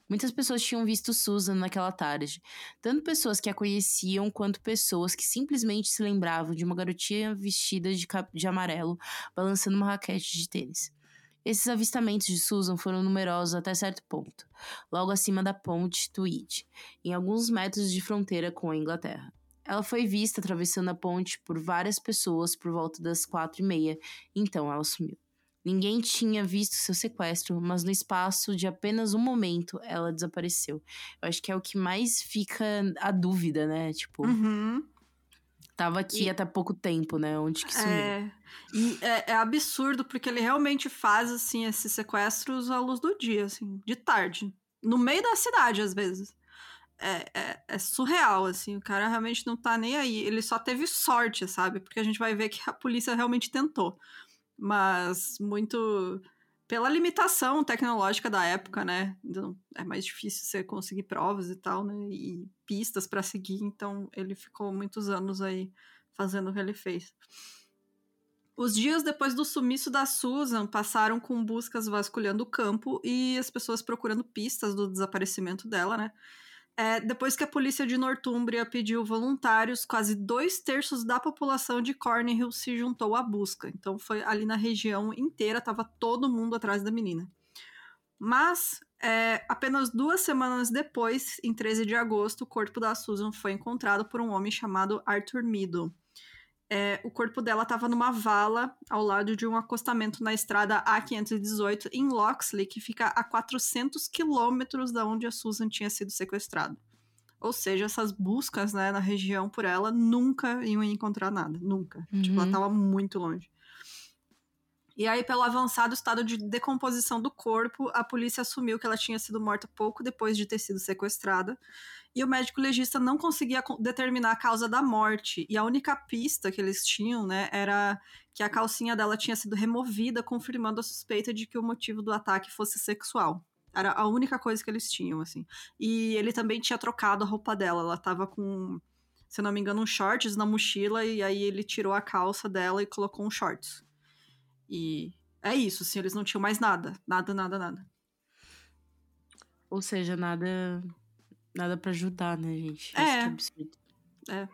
Muitas pessoas tinham visto Susan naquela tarde, tanto pessoas que a conheciam quanto pessoas que simplesmente se lembravam de uma garotinha vestida de, de amarelo balançando uma raquete de tênis. Esses avistamentos de Susan foram numerosos até certo ponto, logo acima da ponte Tweed, em alguns metros de fronteira com a Inglaterra. Ela foi vista atravessando a ponte por várias pessoas por volta das quatro e meia, então ela sumiu. Ninguém tinha visto seu sequestro, mas no espaço de apenas um momento ela desapareceu. Eu acho que é o que mais fica a dúvida, né? Tipo, Uhum. tava aqui E- até pouco tempo, né? Onde que sumiu? É, e é, é absurdo, porque ele realmente faz, assim, esses sequestros à luz do dia, assim, de tarde. No meio da cidade, às vezes. É, é, é surreal, assim, o cara realmente não tá nem aí. Ele só teve sorte, sabe? Porque a gente vai ver que a polícia realmente tentou. Mas muito pela limitação tecnológica da época, né? Então, é mais difícil você conseguir provas e tal, né? E pistas pra seguir, então ele ficou muitos anos aí fazendo o que ele fez. Os dias depois do sumiço da Susan passaram com buscas vasculhando o campo e as pessoas procurando pistas do desaparecimento dela, né? É, depois que a polícia de Northumbria pediu voluntários, quase dois terços da população de Cornhill se juntou à busca. Então foi ali na região inteira, estava todo mundo atrás da menina. Mas é, apenas duas semanas depois, em 13 de agosto, o corpo da Susan foi encontrado por um homem chamado Arthur Meadow é, o corpo dela estava numa vala ao lado de um acostamento na estrada A518 em Loxley, que fica a 400 quilômetros da onde a Susan tinha sido sequestrada. Ou seja, essas buscas né, na região por ela nunca iam encontrar nada, nunca. Uhum. Tipo, ela estava muito longe. E aí, pelo avançado estado de decomposição do corpo, a polícia assumiu que ela tinha sido morta pouco depois de ter sido sequestrada e o médico legista não conseguia determinar a causa da morte. E a única pista que eles tinham, né, era que a calcinha dela tinha sido removida, confirmando a suspeita de que o motivo do ataque fosse sexual. Era a única coisa que eles tinham, assim. E ele também tinha trocado a roupa dela. Ela tava com, se não me engano, um shorts na mochila, e aí ele tirou a calça dela e colocou um shorts. E é isso, assim, eles não tinham mais nada. Nada, nada, nada. Ou seja, nada Nada para ajudar, né, gente? É. é absurdo. É.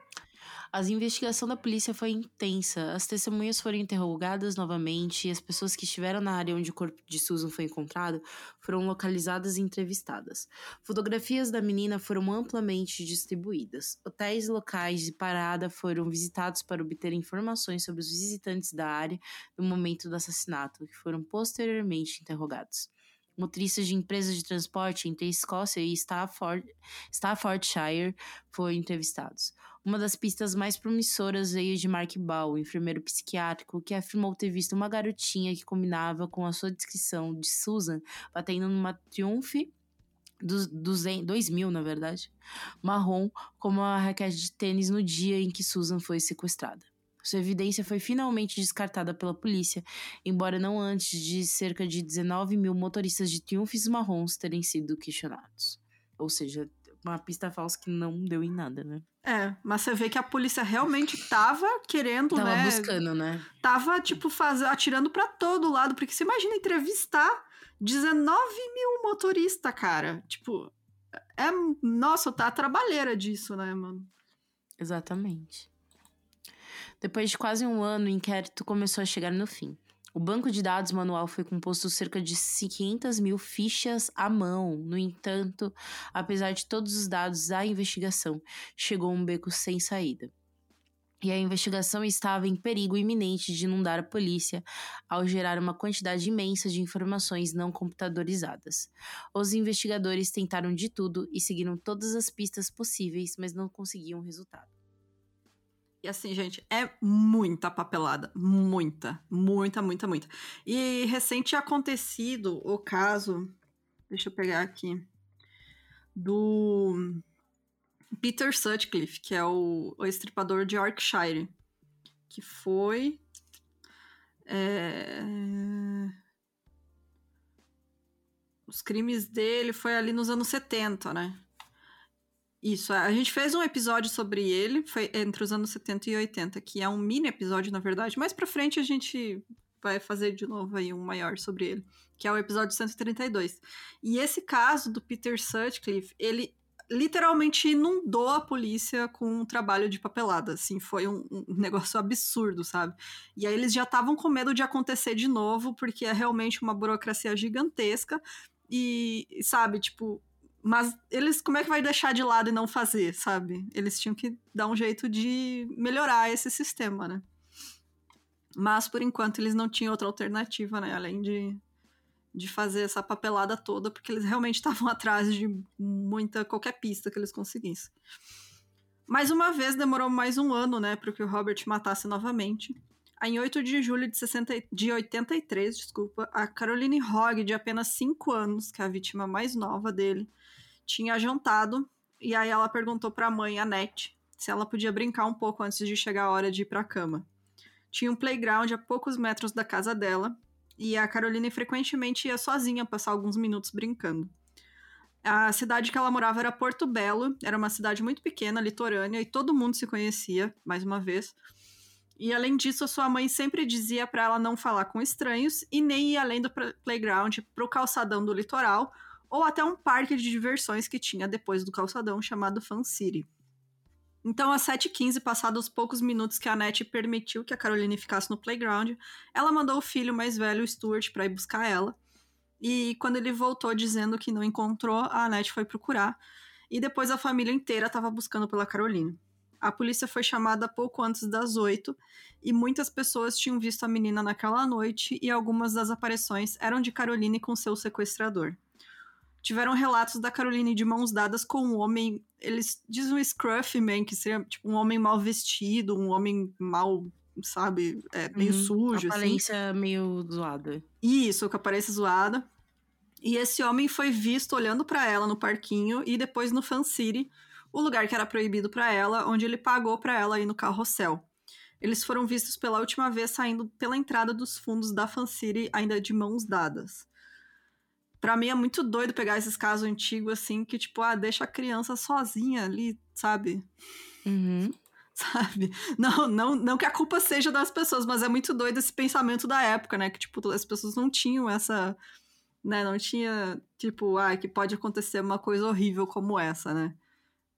A investigação da polícia foi intensa. As testemunhas foram interrogadas novamente e as pessoas que estiveram na área onde o corpo de Susan foi encontrado foram localizadas e entrevistadas. Fotografias da menina foram amplamente distribuídas. Hotéis locais de parada foram visitados para obter informações sobre os visitantes da área no momento do assassinato, que foram posteriormente interrogados motoristas de empresas de transporte entre Escócia e Stafford, Staffordshire foram entrevistados. Uma das pistas mais promissoras veio de Mark Ball, enfermeiro psiquiátrico, que afirmou ter visto uma garotinha que combinava com a sua descrição de Susan batendo numa Triumph dos 2000, na verdade, marrom, como uma raquete de tênis no dia em que Susan foi sequestrada. Sua evidência foi finalmente descartada pela polícia, embora não antes de cerca de 19 mil motoristas de triunfos marrons terem sido questionados. Ou seja, uma pista falsa que não deu em nada, né? É, mas você vê que a polícia realmente tava querendo, tava né? Tava buscando, né? Tava, tipo, faz... atirando para todo lado, porque você imagina entrevistar 19 mil motoristas, cara. Tipo, é. Nossa, tá a trabalheira disso, né, mano? Exatamente. Depois de quase um ano, o inquérito começou a chegar no fim. O banco de dados manual foi composto cerca de 500 mil fichas à mão. No entanto, apesar de todos os dados da investigação, chegou um beco sem saída. E a investigação estava em perigo iminente de inundar a polícia ao gerar uma quantidade imensa de informações não computadorizadas. Os investigadores tentaram de tudo e seguiram todas as pistas possíveis, mas não conseguiam resultado. E assim, gente, é muita papelada. Muita, muita, muita, muita. E recente acontecido o caso. Deixa eu pegar aqui. Do Peter Sutcliffe, que é o, o estripador de Yorkshire. Que foi. É... Os crimes dele foi ali nos anos 70, né? Isso, a gente fez um episódio sobre ele, foi entre os anos 70 e 80, que é um mini episódio, na verdade. Mais pra frente a gente vai fazer de novo aí um maior sobre ele, que é o episódio 132. E esse caso do Peter Sutcliffe, ele literalmente inundou a polícia com um trabalho de papelada, assim, foi um, um negócio absurdo, sabe? E aí eles já estavam com medo de acontecer de novo, porque é realmente uma burocracia gigantesca e, sabe, tipo, mas eles, como é que vai deixar de lado e não fazer, sabe? Eles tinham que dar um jeito de melhorar esse sistema, né? Mas, por enquanto, eles não tinham outra alternativa, né? Além de, de fazer essa papelada toda, porque eles realmente estavam atrás de muita, qualquer pista que eles conseguissem. Mais uma vez, demorou mais um ano, né, para que o Robert matasse novamente. Em 8 de julho de, 60, de 83, desculpa, a Caroline Hogg, de apenas 5 anos, que é a vítima mais nova dele, tinha jantado e aí ela perguntou para a mãe, a Net, se ela podia brincar um pouco antes de chegar a hora de ir para a cama. Tinha um playground a poucos metros da casa dela e a Caroline frequentemente ia sozinha passar alguns minutos brincando. A cidade que ela morava era Porto Belo, era uma cidade muito pequena, litorânea, e todo mundo se conhecia, mais uma vez. E além disso, sua mãe sempre dizia para ela não falar com estranhos e nem ir além do playground para o calçadão do litoral ou até um parque de diversões que tinha depois do calçadão chamado Fan City. Então, às 7h15, passados poucos minutos que a Annette permitiu que a Caroline ficasse no playground, ela mandou o filho mais velho, Stuart, para ir buscar ela. E quando ele voltou dizendo que não encontrou, a Annette foi procurar. E depois a família inteira estava buscando pela Caroline. A polícia foi chamada pouco antes das oito e muitas pessoas tinham visto a menina naquela noite e algumas das aparições eram de Caroline com seu sequestrador. Tiveram relatos da Caroline de mãos dadas com um homem, eles dizem um scruff man, que seria tipo um homem mal vestido, um homem mal, sabe, é, meio uhum, sujo. Assim. Aparência assim. meio zoada. Isso, com aparência zoada. E esse homem foi visto olhando para ela no parquinho e depois no Fan City, o lugar que era proibido para ela, onde ele pagou para ela ir no carrossel. Eles foram vistos pela última vez saindo pela entrada dos fundos da Fan City, ainda de mãos dadas. Pra mim é muito doido pegar esses casos antigos, assim, que, tipo, ah, deixa a criança sozinha ali, sabe? Uhum. Sabe? Não, não, não que a culpa seja das pessoas, mas é muito doido esse pensamento da época, né? Que, tipo, as pessoas não tinham essa. Né? Não tinha, tipo, ah, que pode acontecer uma coisa horrível como essa, né?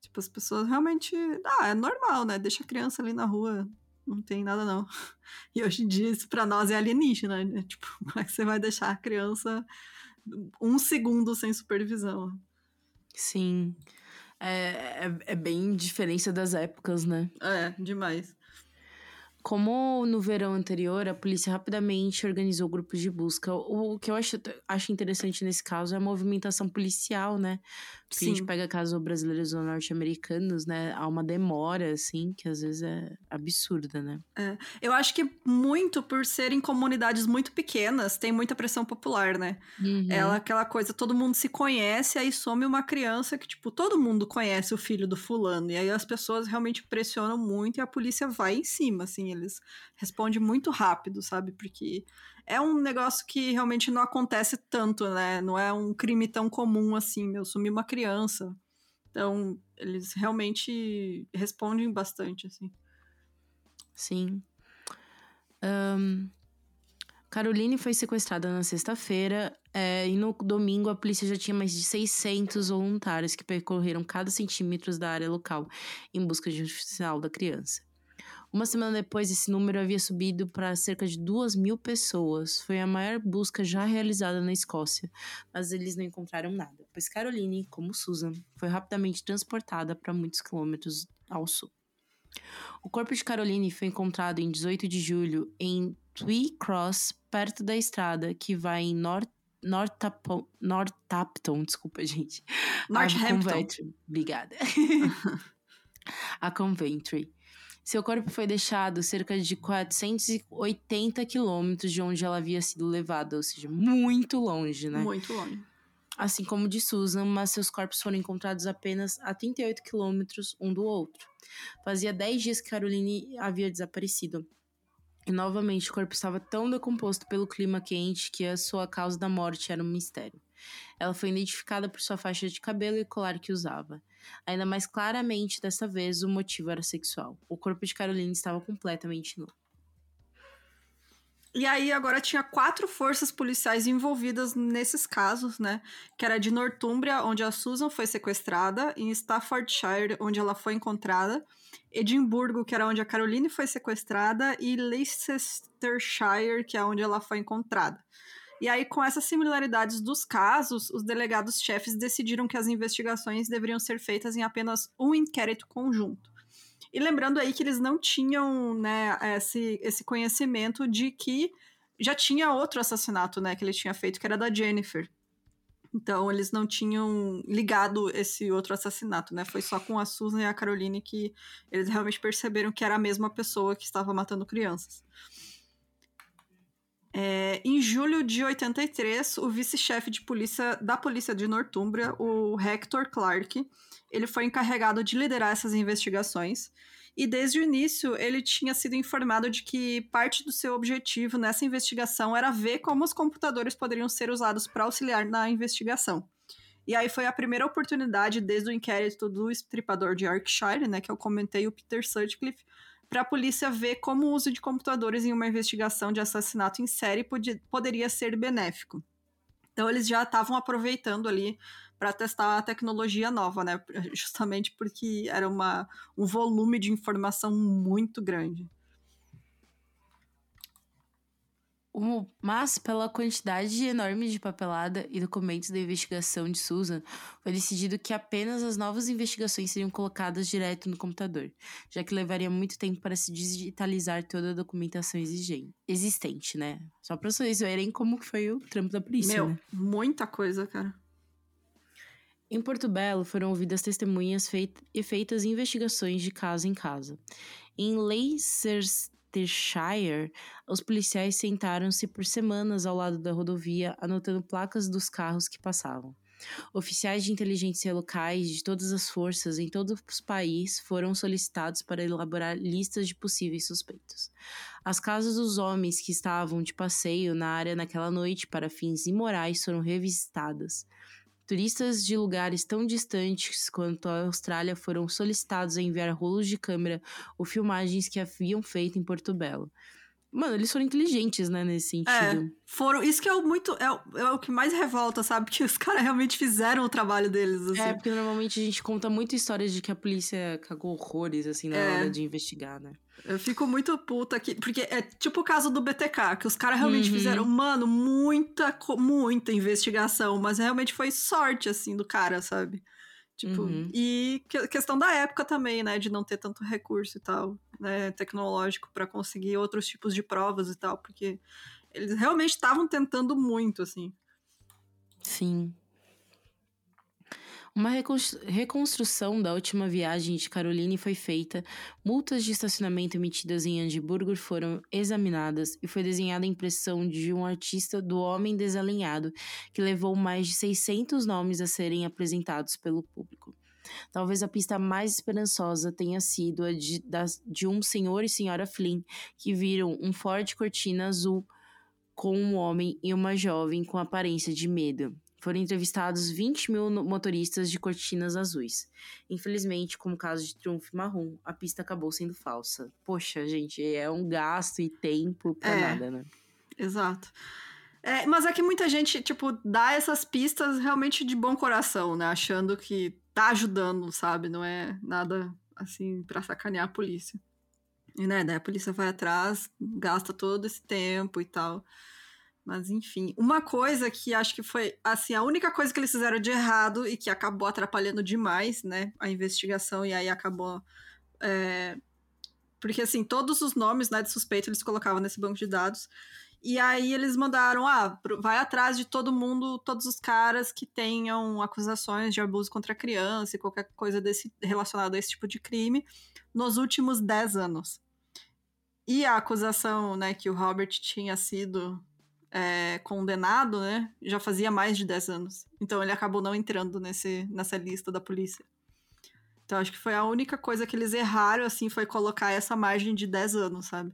Tipo, as pessoas realmente. Ah, é normal, né? Deixa a criança ali na rua. Não tem nada, não. E hoje em dia, isso pra nós é alienígena, né? Tipo, como é que você vai deixar a criança um segundo sem supervisão? Sim. É, é, é bem diferença das épocas, né? É, demais. Como no verão anterior, a polícia rapidamente organizou grupos de busca. O, que eu acho, acho interessante nesse caso é a movimentação policial, né? Porque Sim. a gente pega casos brasileiros ou norte-americanos, né? Há uma demora, assim, que às vezes é absurda, né? É. Eu acho que muito por serem comunidades muito pequenas, tem muita pressão popular, né? Uhum. Ela, aquela coisa, todo mundo se conhece, aí some uma criança que, tipo, todo mundo conhece o filho do fulano. E aí as pessoas realmente pressionam muito e a polícia vai em cima, assim eles respondem muito rápido, sabe? Porque é um negócio que realmente não acontece tanto, né? Não é um crime tão comum assim, eu sumi uma criança. Então, eles realmente respondem bastante, assim. Sim. Um, Caroline foi sequestrada na sexta-feira é, e no domingo a polícia já tinha mais de 600 voluntários que percorreram cada centímetro da área local em busca de oficial da criança. Uma semana depois, esse número havia subido para cerca de duas mil pessoas. Foi a maior busca já realizada na Escócia, mas eles não encontraram nada, pois Caroline, como Susan, foi rapidamente transportada para muitos quilômetros ao sul. O corpo de Caroline foi encontrado em 18 de julho em Twee Cross, perto da estrada que vai em North Northampton, Northampton, desculpa, gente. Northampton. Obrigada. a Coventry. Seu corpo foi deixado cerca de 480 quilômetros de onde ela havia sido levada, ou seja, muito longe, né? Muito longe. Assim como de Susan, mas seus corpos foram encontrados apenas a 38 quilômetros um do outro. Fazia 10 dias que Caroline havia desaparecido. E novamente o corpo estava tão decomposto pelo clima quente que a sua causa da morte era um mistério. Ela foi identificada por sua faixa de cabelo e colar que usava. Ainda mais claramente, dessa vez, o motivo era sexual. O corpo de Caroline estava completamente nu. E aí agora tinha quatro forças policiais envolvidas nesses casos, né? Que era de Northumbria, onde a Susan foi sequestrada, em Staffordshire, onde ela foi encontrada, Edimburgo, que era onde a Caroline foi sequestrada, e Leicestershire, que é onde ela foi encontrada. E aí, com essas similaridades dos casos, os delegados-chefes decidiram que as investigações deveriam ser feitas em apenas um inquérito conjunto. E lembrando aí que eles não tinham né, esse, esse conhecimento de que já tinha outro assassinato né, que ele tinha feito, que era da Jennifer. Então, eles não tinham ligado esse outro assassinato, né? Foi só com a Susan e a Caroline que eles realmente perceberam que era a mesma pessoa que estava matando crianças. É, em julho de 83, o vice-chefe de polícia da polícia de Northumbria, o Hector Clark, ele foi encarregado de liderar essas investigações. E desde o início, ele tinha sido informado de que parte do seu objetivo nessa investigação era ver como os computadores poderiam ser usados para auxiliar na investigação. E aí foi a primeira oportunidade desde o inquérito do estripador de Yorkshire, né, que eu comentei, o Peter Sutcliffe, para a polícia ver como o uso de computadores em uma investigação de assassinato em série pod poderia ser benéfico. Então eles já estavam aproveitando ali para testar a tecnologia nova, né? Justamente porque era uma, um volume de informação muito grande. Mas, pela quantidade enorme de papelada e documentos da investigação de Susan, foi decidido que apenas as novas investigações seriam colocadas direto no computador, já que levaria muito tempo para se digitalizar toda a documentação existente, né? Só para vocês verem como foi o trampo da polícia. Meu, né? muita coisa, cara. Em Porto Belo foram ouvidas testemunhas feit e feitas investigações de casa em casa. Em Leicestershire, os policiais sentaram-se por semanas ao lado da rodovia, anotando placas dos carros que passavam. Oficiais de inteligência locais de todas as forças em todo o país foram solicitados para elaborar listas de possíveis suspeitos. As casas dos homens que estavam de passeio na área naquela noite para fins imorais foram revisitadas. Turistas de lugares tão distantes quanto a Austrália foram solicitados a enviar rolos de câmera ou filmagens que haviam feito em Porto Belo. Mano, eles foram inteligentes, né, nesse É, sentido. foram. Isso que é o muito. É, o- é o que mais revolta, sabe? Que os caras realmente fizeram o trabalho deles, assim. É, porque normalmente a gente conta muito histórias de que a polícia cagou horrores, assim, na É. hora de investigar, né? Eu fico muito puta aqui. Porque é tipo o caso do BTK, que os caras realmente Uhum. fizeram, mano, muita, muita investigação, mas realmente foi sorte, assim, do cara, sabe? Tipo, Uhum. e que- questão da época também, né? De não ter tanto recurso e tal, né? Tecnológico pra conseguir outros tipos de provas e tal, porque eles realmente estavam tentando muito, assim. Sim. Uma recons- reconstrução da última viagem de Caroline foi feita, multas de estacionamento emitidas em Edimburgo foram examinadas e foi desenhada a impressão de um artista do Homem Desalinhado, que levou mais de 600 nomes a serem apresentados pelo público. Talvez a pista mais esperançosa tenha sido a de, das- de um senhor e senhora Flynn, que viram um Ford Cortina azul com um homem e uma jovem com aparência de medo. Foram entrevistados 20 mil motoristas de cortinas azuis. Infelizmente, como caso de Triumph Marrom, a pista acabou sendo falsa. Poxa, gente, é um gasto e tempo pra É. nada, né? Exato. É, mas é que muita gente, tipo, dá essas pistas realmente de bom coração, né? Achando que tá ajudando, sabe? Não é nada, assim, pra sacanear a polícia. E, né, daí a polícia vai atrás, gasta todo esse tempo e tal. Mas, enfim. Uma coisa que acho que foi, assim, a única coisa que eles fizeram de errado e que acabou atrapalhando demais, né? A investigação e aí acabou... é, Porque, assim, todos os nomes né, de suspeito eles colocavam nesse banco de dados. E aí eles mandaram, ah, vai atrás de todo mundo, todos os caras que tenham acusações de abuso contra criança e qualquer coisa desse relacionada a esse tipo de crime nos últimos 10 anos. E a acusação, né, que o Robert tinha sido é, condenado, né, já fazia mais de 10 anos. Então ele acabou não entrando nesse, nessa lista da polícia. Então acho que foi a única coisa que eles erraram, assim, foi colocar essa margem de 10 anos, sabe?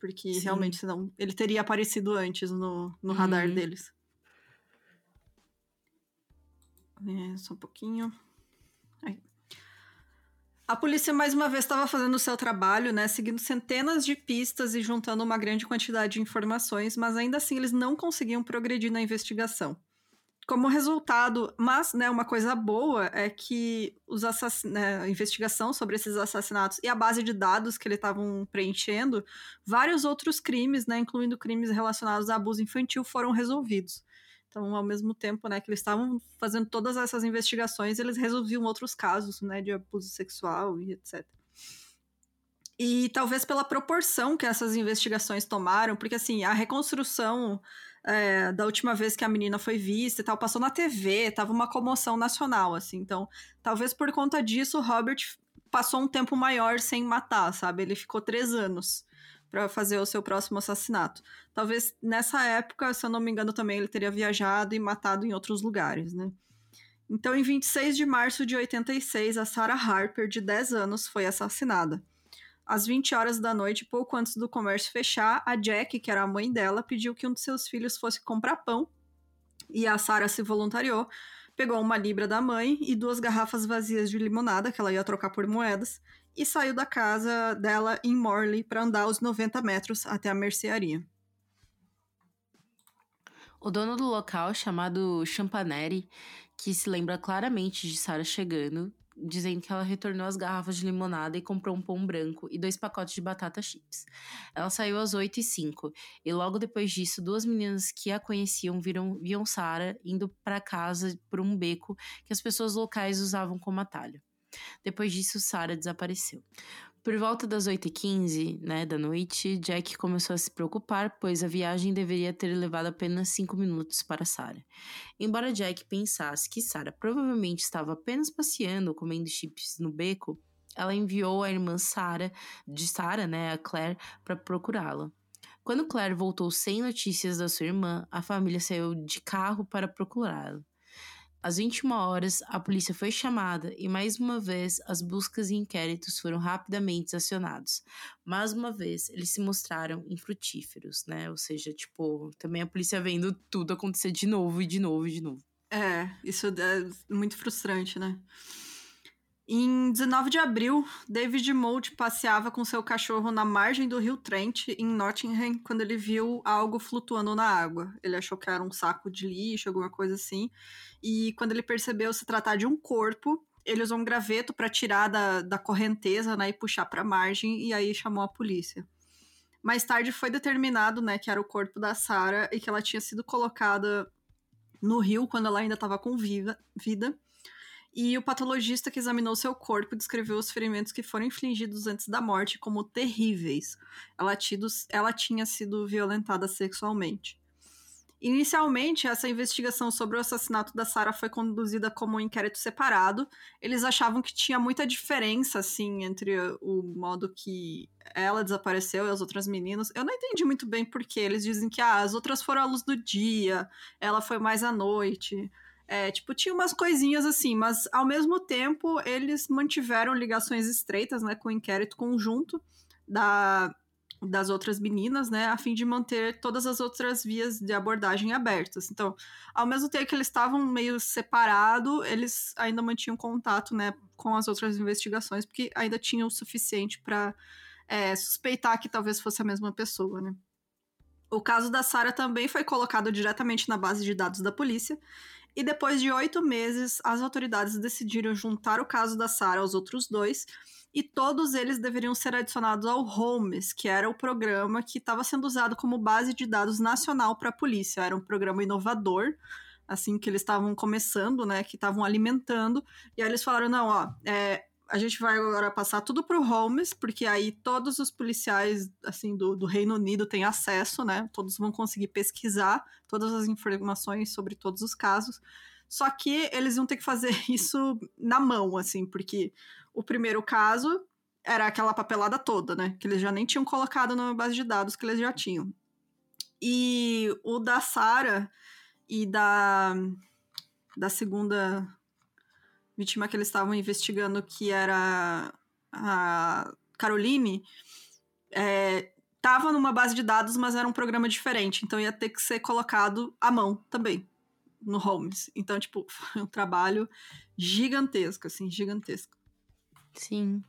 Porque Sim. realmente, senão ele teria aparecido antes no, no radar Uhum. deles. É, só um pouquinho. A polícia, mais uma vez, estava fazendo o seu trabalho, né? Seguindo centenas de pistas e juntando uma grande quantidade de informações, mas ainda assim eles não conseguiam progredir na investigação. Como resultado, mas né, uma coisa boa é que os assass- né, a investigação sobre esses assassinatos e a base de dados que eles estavam preenchendo, vários outros crimes, né, incluindo crimes relacionados a abuso infantil, foram resolvidos. Então, ao mesmo tempo né, que eles estavam fazendo todas essas investigações, eles resolviam outros casos né, de abuso sexual e etc. E talvez pela proporção que essas investigações tomaram, porque assim, a reconstrução é, da última vez que a menina foi vista e tal, passou na TV, tava uma comoção nacional, assim. Então, talvez por conta disso, o Robert passou um tempo maior sem matar, sabe? Ele ficou três anos para fazer o seu próximo assassinato. Talvez nessa época, se eu não me engano, também ele teria viajado e matado em outros lugares, né? Então, em 26 de março de 86, a Sarah Harper, de 10 anos, foi assassinada. Às 20 horas da noite, pouco antes do comércio fechar, a Jack, que era a mãe dela, pediu que um de seus filhos fosse comprar pão. E a Sarah se voluntariou. pegou uma libra da mãe e duas garrafas vazias de limonada, que ela ia trocar por moedas, e saiu da casa dela em Morley para andar os 90 metros até a mercearia. O dono do local, chamado Champaneri, que se lembra claramente de Sarah chegando, dizendo que ela retornou as garrafas de limonada e comprou um pão branco e dois pacotes de batata chips. Ela saiu às 8 e 5 e logo depois disso, duas meninas que a conheciam viram, viam Sarah indo para casa por um beco que as pessoas locais usavam como atalho. Depois disso, Sarah desapareceu. Por volta das 8h15 né, da noite, Jack começou a se preocupar, pois a viagem deveria ter levado apenas 5 minutos para Sarah. Embora Jack pensasse que Sarah provavelmente estava apenas passeando, comendo chips no beco, ela enviou a irmã Sarah, de Sarah, né, a Claire, para procurá-la. Quando Claire voltou sem notícias da sua irmã, a família saiu de carro para procurá-la. Às 21 horas, a polícia foi chamada e mais uma vez as buscas e inquéritos foram rapidamente acionados. Mais uma vez, eles se mostraram infrutíferos, né? Ou seja, tipo, também a polícia vendo tudo acontecer de novo e de novo e de novo. É, isso é muito frustrante, né? Em 19 de abril, David Mould passeava com seu cachorro na margem do rio Trent, em Nottingham, quando ele viu algo flutuando na água. Ele achou que era um saco de lixo, alguma coisa assim. E quando ele percebeu se tratar de um corpo, ele usou um graveto para tirar da, da correnteza né, e puxar para a margem, e aí chamou a polícia. Mais tarde foi determinado né, que era o corpo da Sarah e que ela tinha sido colocada no rio quando ela ainda estava com vida e o patologista que examinou seu corpo descreveu os ferimentos que foram infligidos antes da morte como terríveis. Ela, tido, ela tinha sido violentada sexualmente. Inicialmente, essa investigação sobre o assassinato da Sarah foi conduzida como um inquérito separado. Eles achavam que tinha muita diferença, assim, entre o modo que ela desapareceu e as outras meninas. Eu não entendi muito bem porque eles dizem que ah, as outras foram à luz do dia, ela foi mais à noite. É, tipo, tinha umas coisinhas assim, mas ao mesmo tempo eles mantiveram ligações estreitas, né, com o inquérito conjunto da, das outras meninas, né, a fim de manter todas as outras vias de abordagem abertas. Então, ao mesmo tempo que eles estavam meio separados, eles ainda mantinham contato, né, com as outras investigações, porque ainda tinham o suficiente para é, suspeitar que talvez fosse a mesma pessoa, né. O caso da Sarah também foi colocado diretamente na base de dados da polícia e depois de oito meses, as autoridades decidiram juntar o caso da Sarah aos outros dois, e todos eles deveriam ser adicionados ao Holmes, que era o programa que estava sendo usado como base de dados nacional para a polícia. Era um programa inovador, assim, que eles estavam começando, né, que estavam alimentando, e aí eles falaram, não, ó, é, a gente vai agora passar tudo para o Holmes, porque aí todos os policiais assim do, do, Reino Unido têm acesso, né? Todos vão conseguir pesquisar todas as informações sobre todos os casos. Só que eles vão ter que fazer isso na mão, assim, porque o primeiro caso era aquela papelada toda, né? Que eles já nem tinham colocado na base de dados que eles já tinham. E o da Sara e da da segunda vítima que eles estavam investigando, que era a Caroline, é, tava numa base de dados, mas era um programa diferente, então ia ter que ser colocado à mão também no Holmes. Então, tipo, foi um trabalho gigantesco, assim, gigantesco. Sim.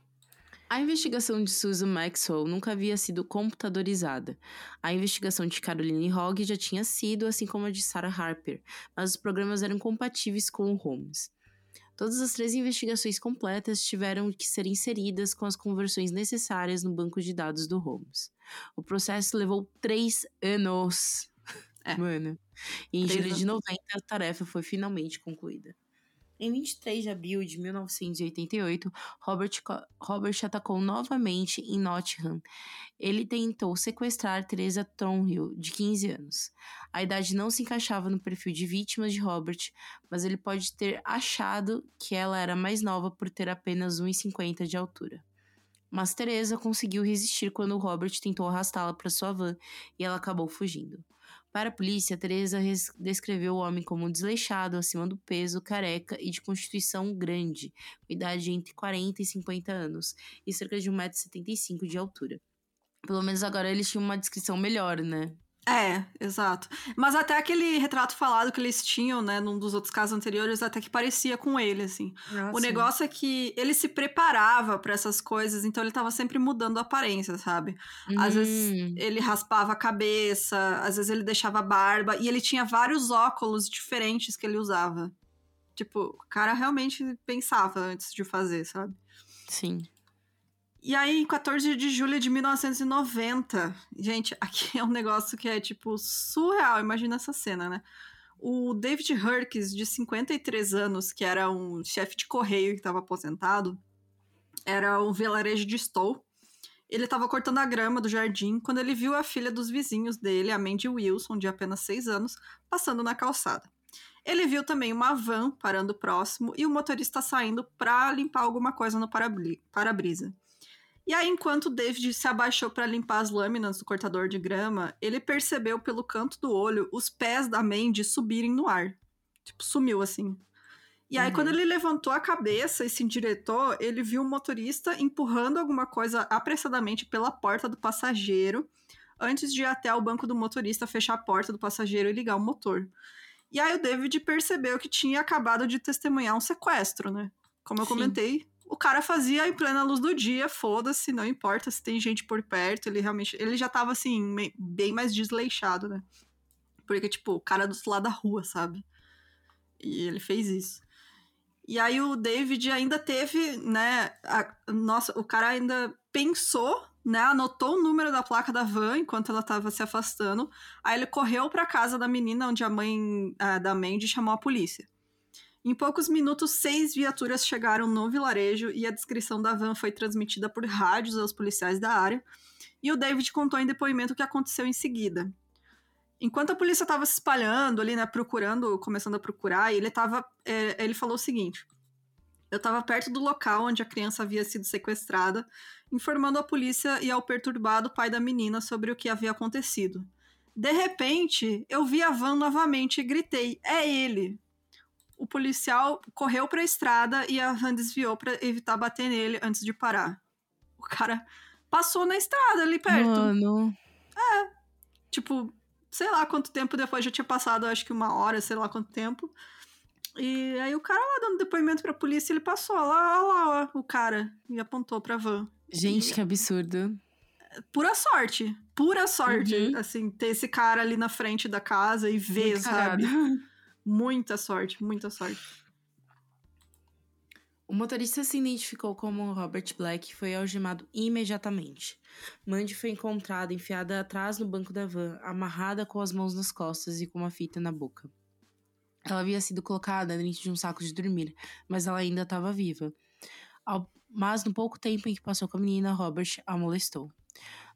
A investigação de Susan Maxwell nunca havia sido computadorizada. A investigação de Caroline Hogg já tinha sido, assim como a de Sarah Harper, mas os programas eram compatíveis com o Holmes. Todas as três investigações completas tiveram que ser inseridas com as conversões necessárias no banco de dados do Holmes. O processo levou três anos. É. Mano. E em julho de 90, a tarefa foi finalmente concluída. Em 23 de abril de 1988, Robert, Robert atacou novamente em Nottingham. Ele tentou sequestrar Teresa Thornhill, de 15 anos. A idade não se encaixava no perfil de vítimas de Robert, mas ele pode ter achado que ela era mais nova por ter apenas 1,50 de altura. Mas Teresa conseguiu resistir quando Robert tentou arrastá-la para sua van e ela acabou fugindo. Para a polícia, Teresa descreveu o homem como desleixado, acima do peso, careca e de constituição grande, com idade entre 40 e 50 anos, e cerca de 1,75m de altura. Pelo menos agora eles tinham uma descrição melhor, né? É, exato. Mas até aquele retrato falado que eles tinham, né, num dos outros casos anteriores, até que parecia com ele, assim. Ah, o sim. negócio é que ele se preparava para essas coisas, então ele tava sempre mudando a aparência, sabe? Hum. Às vezes hum. ele raspava a cabeça, às vezes ele deixava barba, e ele tinha vários óculos diferentes que ele usava. Tipo, o cara realmente pensava antes de fazer, sabe? Sim. E aí, em 14 de julho de 1990, gente, aqui é um negócio que é, tipo, surreal. Imagina essa cena, né? O David Hurkes, de 53 anos, que era um chefe de correio que estava aposentado, era um vilarejo de Stowe. Ele estava cortando a grama do jardim quando ele viu a filha dos vizinhos dele, a Mandy Wilson, de apenas 6 anos, passando na calçada. Ele viu também uma van parando próximo e o motorista saindo para limpar alguma coisa no para-brisa. E aí, enquanto David se abaixou para limpar as lâminas do cortador de grama, ele percebeu pelo canto do olho os pés da Mandy subirem no ar. Tipo, sumiu assim. E aí, uhum. quando ele levantou a cabeça e se endireitou, ele viu o um motorista empurrando alguma coisa apressadamente pela porta do passageiro, antes de ir até o banco do motorista fechar a porta do passageiro e ligar o motor. E aí, o David percebeu que tinha acabado de testemunhar um sequestro, né? Como eu Sim. comentei, o cara fazia em plena luz do dia, foda-se, não importa se tem gente por perto, ele realmente, ele já tava assim, bem mais desleixado, né? Porque, tipo, o cara do lado da rua, sabe? E ele fez isso. E aí o David ainda teve, né, a, nossa, o cara ainda pensou, né, anotou o número da placa da van enquanto ela tava se afastando. Aí ele correu para casa da menina onde a mãe a, da Mandy chamou a polícia. Em poucos minutos, seis viaturas chegaram no vilarejo e a descrição da van foi transmitida por rádios aos policiais da área. E o David contou em depoimento o que aconteceu em seguida. Enquanto a polícia estava se espalhando ali, né, procurando, começando a procurar, ele tava, é, ele falou o seguinte: Eu estava perto do local onde a criança havia sido sequestrada, informando a polícia e ao perturbado pai da menina sobre o que havia acontecido. De repente, eu vi a van novamente e gritei: É ele! O policial correu para a estrada e a van desviou para evitar bater nele antes de parar. O cara passou na estrada ali perto. Mano. É. Tipo, sei lá quanto tempo depois já tinha passado, acho que uma hora, sei lá quanto tempo. E aí o cara lá dando depoimento pra polícia, ele passou lá, lá, lá, o cara, e apontou pra van. Gente, e... que absurdo. Pura sorte. Pura sorte, uhum. assim, ter esse cara ali na frente da casa e ver, Muito sabe? Muita sorte, muita sorte. O motorista se identificou como Robert Black e foi algemado imediatamente. Mandy foi encontrada enfiada atrás no banco da van, amarrada com as mãos nas costas e com uma fita na boca. Ela havia sido colocada dentro de um saco de dormir, mas ela ainda estava viva. Ao, mas no pouco tempo em que passou com a menina, Robert a molestou.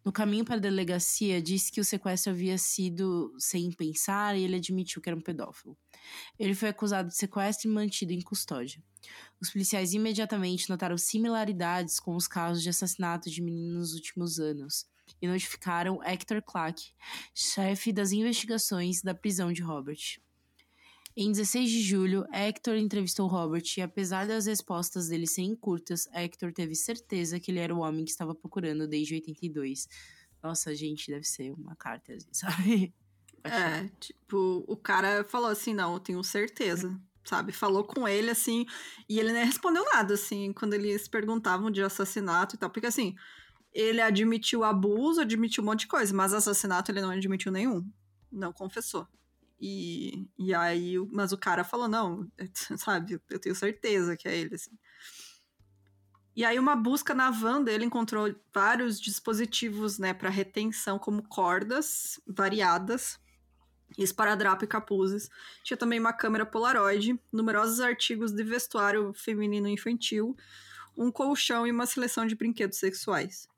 No caminho para a delegacia, disse que o sequestro havia sido sem pensar e ele admitiu que era um pedófilo. Ele foi acusado de sequestro e mantido em custódia. Os policiais imediatamente notaram similaridades com os casos de assassinato de meninos nos últimos anos e notificaram Hector Clark, chefe das investigações da prisão de Robert. Em 16 de julho, Hector entrevistou Robert e, apesar das respostas dele serem curtas, Hector teve certeza que ele era o homem que estava procurando desde 82. Nossa, gente, deve ser uma carta, sabe? É, tipo, o cara falou assim: não, eu tenho certeza, sabe? Falou com ele assim, e ele nem respondeu nada, assim, quando eles perguntavam de assassinato e tal, porque assim, ele admitiu abuso, admitiu um monte de coisa, mas assassinato ele não admitiu nenhum, não confessou. E, e aí, mas o cara falou, não, sabe, eu tenho certeza que é ele, assim. E aí, uma busca na van dele encontrou vários dispositivos, né, para retenção, como cordas variadas, esparadrapo e capuzes. Tinha também uma câmera Polaroid, numerosos artigos de vestuário feminino infantil, um colchão e uma seleção de brinquedos sexuais.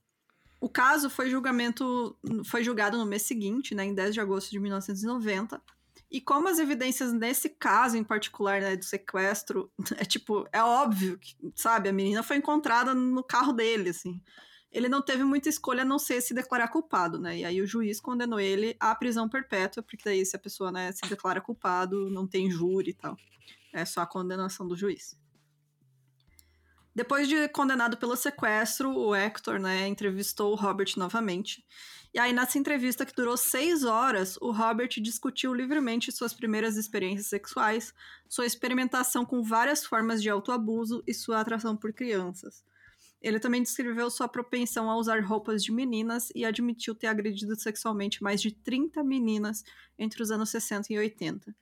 O caso foi julgamento foi julgado no mês seguinte, né, em 10 de agosto de 1990, e como as evidências nesse caso em particular, né, do sequestro, é tipo, é óbvio que, sabe, a menina foi encontrada no carro dele, assim. Ele não teve muita escolha a não ser se declarar culpado, né? E aí o juiz condenou ele à prisão perpétua, porque daí se a pessoa, né, se declara culpado, não tem júri e tal. É só a condenação do juiz. Depois de condenado pelo sequestro, o Hector né, entrevistou o Robert novamente. E aí, nessa entrevista que durou seis horas, o Robert discutiu livremente suas primeiras experiências sexuais, sua experimentação com várias formas de autoabuso e sua atração por crianças. Ele também descreveu sua propensão a usar roupas de meninas e admitiu ter agredido sexualmente mais de 30 meninas entre os anos 60 e 80.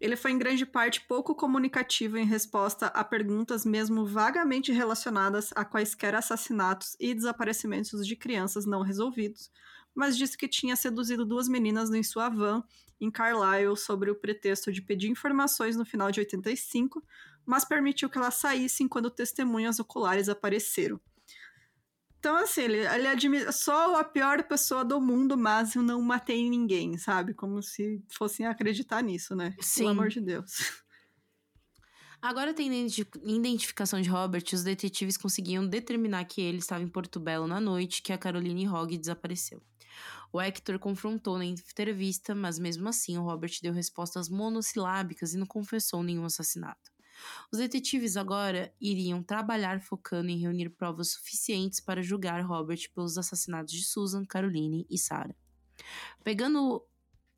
Ele foi em grande parte pouco comunicativo em resposta a perguntas mesmo vagamente relacionadas a quaisquer assassinatos e desaparecimentos de crianças não resolvidos, mas disse que tinha seduzido duas meninas em sua van em Carlisle sobre o pretexto de pedir informações no final de 85, mas permitiu que elas saíssem quando testemunhas oculares apareceram. Então, assim, ele, ele admite. Sou a pior pessoa do mundo, mas eu não matei ninguém, sabe? Como se fossem acreditar nisso, né? Sim. Pelo amor de Deus. Agora, tendo identificação de Robert, os detetives conseguiam determinar que ele estava em Porto Belo na noite que a Caroline Hogg desapareceu. O Hector confrontou na entrevista, mas mesmo assim o Robert deu respostas monossilábicas e não confessou nenhum assassinato. Os detetives agora iriam trabalhar focando em reunir provas suficientes para julgar Robert pelos assassinatos de Susan, Caroline e Sarah. Pegando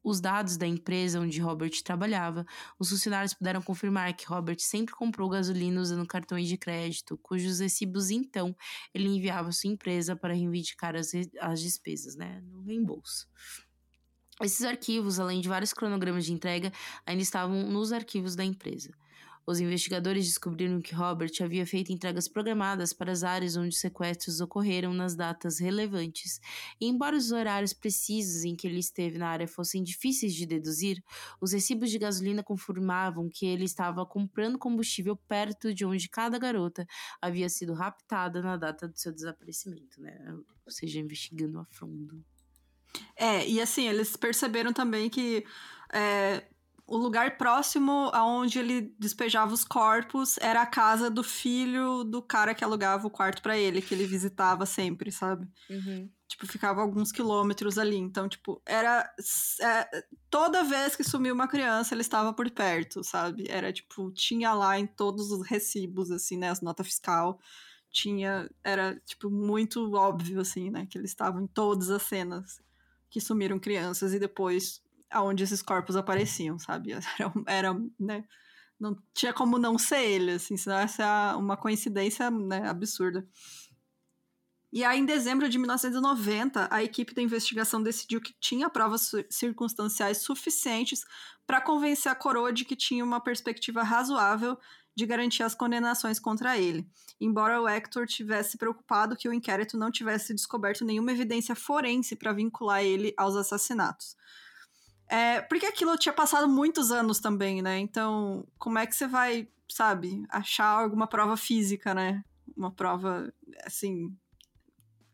os dados da empresa onde Robert trabalhava, os funcionários puderam confirmar que Robert sempre comprou gasolina usando cartões de crédito, cujos recibos então ele enviava à sua empresa para reivindicar as, as despesas, né, no reembolso. Esses arquivos, além de vários cronogramas de entrega, ainda estavam nos arquivos da empresa. Os investigadores descobriram que Robert havia feito entregas programadas para as áreas onde os sequestros ocorreram nas datas relevantes, e embora os horários precisos em que ele esteve na área fossem difíceis de deduzir, os recibos de gasolina confirmavam que ele estava comprando combustível perto de onde cada garota havia sido raptada na data do seu desaparecimento, né? Ou seja, investigando a fundo. É, e assim, eles perceberam também que é, o lugar próximo aonde ele despejava os corpos era a casa do filho do cara que alugava o quarto para ele, que ele visitava sempre, sabe? Uhum. Tipo, ficava alguns quilômetros ali. Então, tipo, era. É, toda vez que sumiu uma criança, ele estava por perto, sabe? Era tipo, tinha lá em todos os recibos, assim, né? As notas fiscal. Tinha. Era, tipo, muito óbvio, assim, né? Que ele estava em todas as cenas que sumiram crianças e depois aonde esses corpos apareciam, sabe? Era, era, né? Não tinha como não ser ele, assim, senão essa é uma coincidência né, absurda. E aí, em dezembro de 1990, a equipe da investigação decidiu que tinha provas circunstanciais suficientes para convencer a coroa de que tinha uma perspectiva razoável de garantir as condenações contra ele, embora o Hector tivesse preocupado que o inquérito não tivesse descoberto nenhuma evidência forense para vincular ele aos assassinatos. É, porque aquilo tinha passado muitos anos também, né? Então, como é que você vai, sabe, achar alguma prova física, né? Uma prova, assim,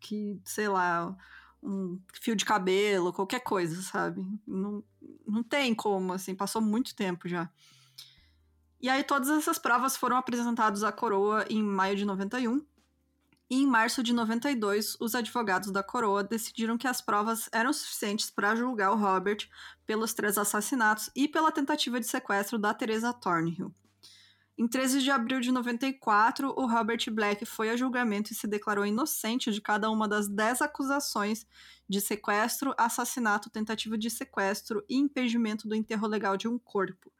que, sei lá, um fio de cabelo, qualquer coisa, sabe? Não, não tem como, assim, passou muito tempo já. E aí todas essas provas foram apresentadas à coroa em maio de 91, e em março de 92, os advogados da coroa decidiram que as provas eram suficientes para julgar o Robert pelos três assassinatos e pela tentativa de sequestro da Teresa Thornhill. Em 13 de abril de 94, o Robert Black foi a julgamento e se declarou inocente de cada uma das dez acusações de sequestro, assassinato, tentativa de sequestro e impedimento do enterro legal de um corpo.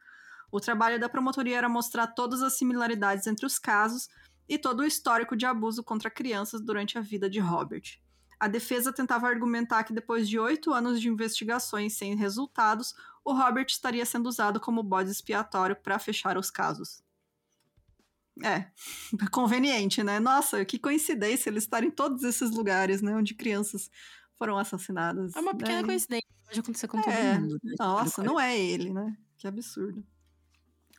O trabalho da promotoria era mostrar todas as similaridades entre os casos e todo o histórico de abuso contra crianças durante a vida de Robert. A defesa tentava argumentar que depois de oito anos de investigações sem resultados, o Robert estaria sendo usado como bode expiatório para fechar os casos. É, conveniente, né? Nossa, que coincidência eles estarem em todos esses lugares, né? Onde crianças foram assassinadas. É uma pequena né? coincidência, pode acontecer com todo é, mundo. Né? Nossa, não é ele, né? Que absurdo.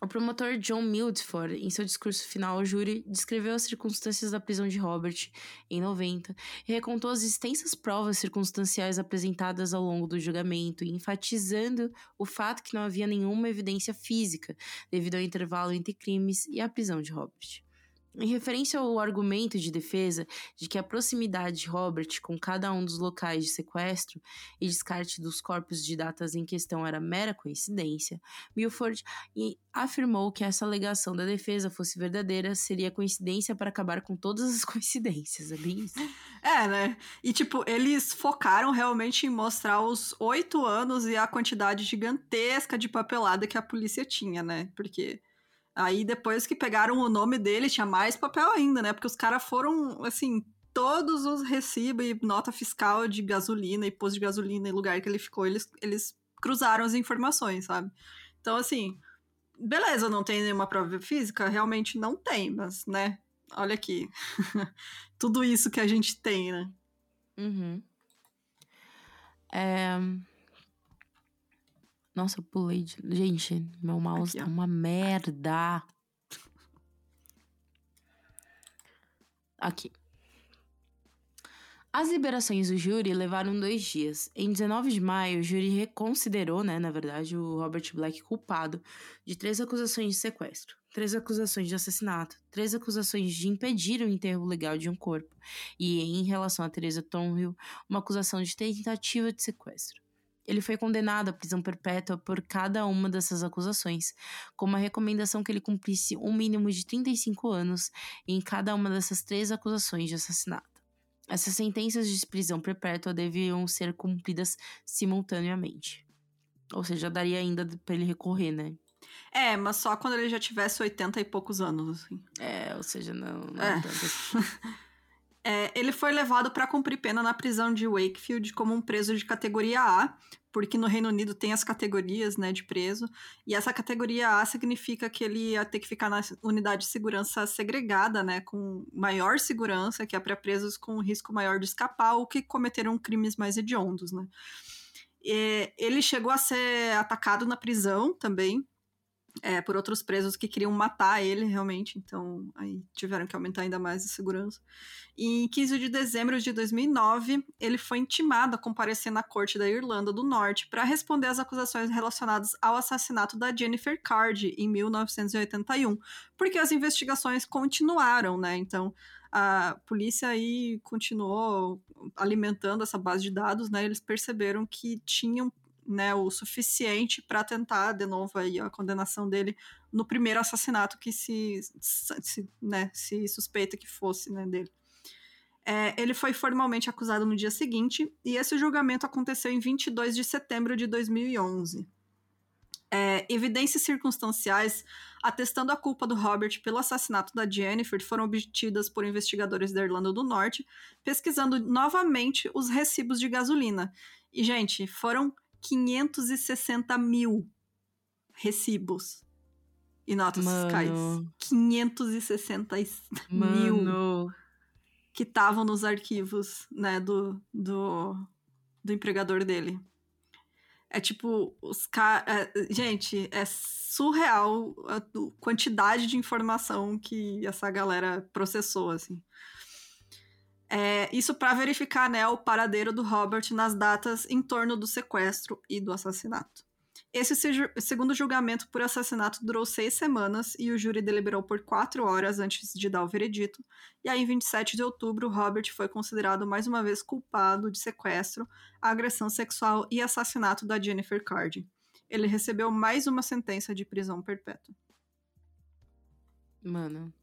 O promotor John Mildford, em seu discurso final ao júri, descreveu as circunstâncias da prisão de Robert em 90 e recontou as extensas provas circunstanciais apresentadas ao longo do julgamento, enfatizando o fato que não havia nenhuma evidência física devido ao intervalo entre crimes e a prisão de Robert. Em referência ao argumento de defesa de que a proximidade de Robert com cada um dos locais de sequestro e descarte dos corpos de datas em questão era mera coincidência, Milford afirmou que essa alegação da defesa fosse verdadeira seria coincidência para acabar com todas as coincidências, é bem isso? É, né? E, tipo, eles focaram realmente em mostrar os oito anos e a quantidade gigantesca de papelada que a polícia tinha, né? Porque Aí depois que pegaram o nome dele, tinha mais papel ainda, né? Porque os caras foram, assim, todos os recibos e nota fiscal de gasolina e posto de gasolina e lugar que ele ficou, eles, eles cruzaram as informações, sabe? Então, assim, beleza, não tem nenhuma prova física? Realmente não tem, mas, né? Olha aqui. Tudo isso que a gente tem, né? Uhum. É... Nossa, eu pulei de... Gente, meu mouse Aqui, tá uma merda. Aqui. As liberações do júri levaram dois dias. Em 19 de maio, o júri reconsiderou, né, na verdade, o Robert Black culpado de três acusações de sequestro, três acusações de assassinato, três acusações de impedir o enterro legal de um corpo e, em relação a Teresa Tonhill, uma acusação de tentativa de sequestro. Ele foi condenado à prisão perpétua por cada uma dessas acusações, com uma recomendação que ele cumprisse um mínimo de 35 anos em cada uma dessas três acusações de assassinato. Essas sentenças de prisão perpétua deviam ser cumpridas simultaneamente. Ou seja, daria ainda para ele recorrer, né? É, mas só quando ele já tivesse 80 e poucos anos, assim. É, ou seja, não, não é. É, ele foi levado para cumprir pena na prisão de Wakefield como um preso de categoria A, porque no Reino Unido tem as categorias né, de preso, e essa categoria A significa que ele ia ter que ficar na unidade de segurança segregada, né, com maior segurança, que é para presos com risco maior de escapar ou que cometeram crimes mais hediondos. Né. E ele chegou a ser atacado na prisão também, é, por outros presos que queriam matar ele realmente, então aí tiveram que aumentar ainda mais a segurança. E em 15 de dezembro de 2009, ele foi intimado a comparecer na corte da Irlanda do Norte para responder às acusações relacionadas ao assassinato da Jennifer Card em 1981, porque as investigações continuaram, né? Então a polícia aí continuou alimentando essa base de dados, né? Eles perceberam que tinham né, o suficiente para tentar de novo aí a condenação dele no primeiro assassinato que se, se, né, se suspeita que fosse né, dele. É, ele foi formalmente acusado no dia seguinte e esse julgamento aconteceu em 22 de setembro de 2011. É, evidências circunstanciais atestando a culpa do Robert pelo assassinato da Jennifer foram obtidas por investigadores da Irlanda do Norte, pesquisando novamente os recibos de gasolina. E, gente, foram 560 mil recibos e notas Mano. fiscais. 560 Mano. mil que estavam nos arquivos, né, do, do, do empregador dele. É tipo, os caras. É, gente, é surreal a quantidade de informação que essa galera processou, assim. É, isso para verificar né, o paradeiro do Robert nas datas em torno do sequestro e do assassinato. Esse segundo julgamento por assassinato durou seis semanas e o júri deliberou por quatro horas antes de dar o veredito. E aí, em 27 de outubro, Robert foi considerado mais uma vez culpado de sequestro, agressão sexual e assassinato da Jennifer Card. Ele recebeu mais uma sentença de prisão perpétua. Mano,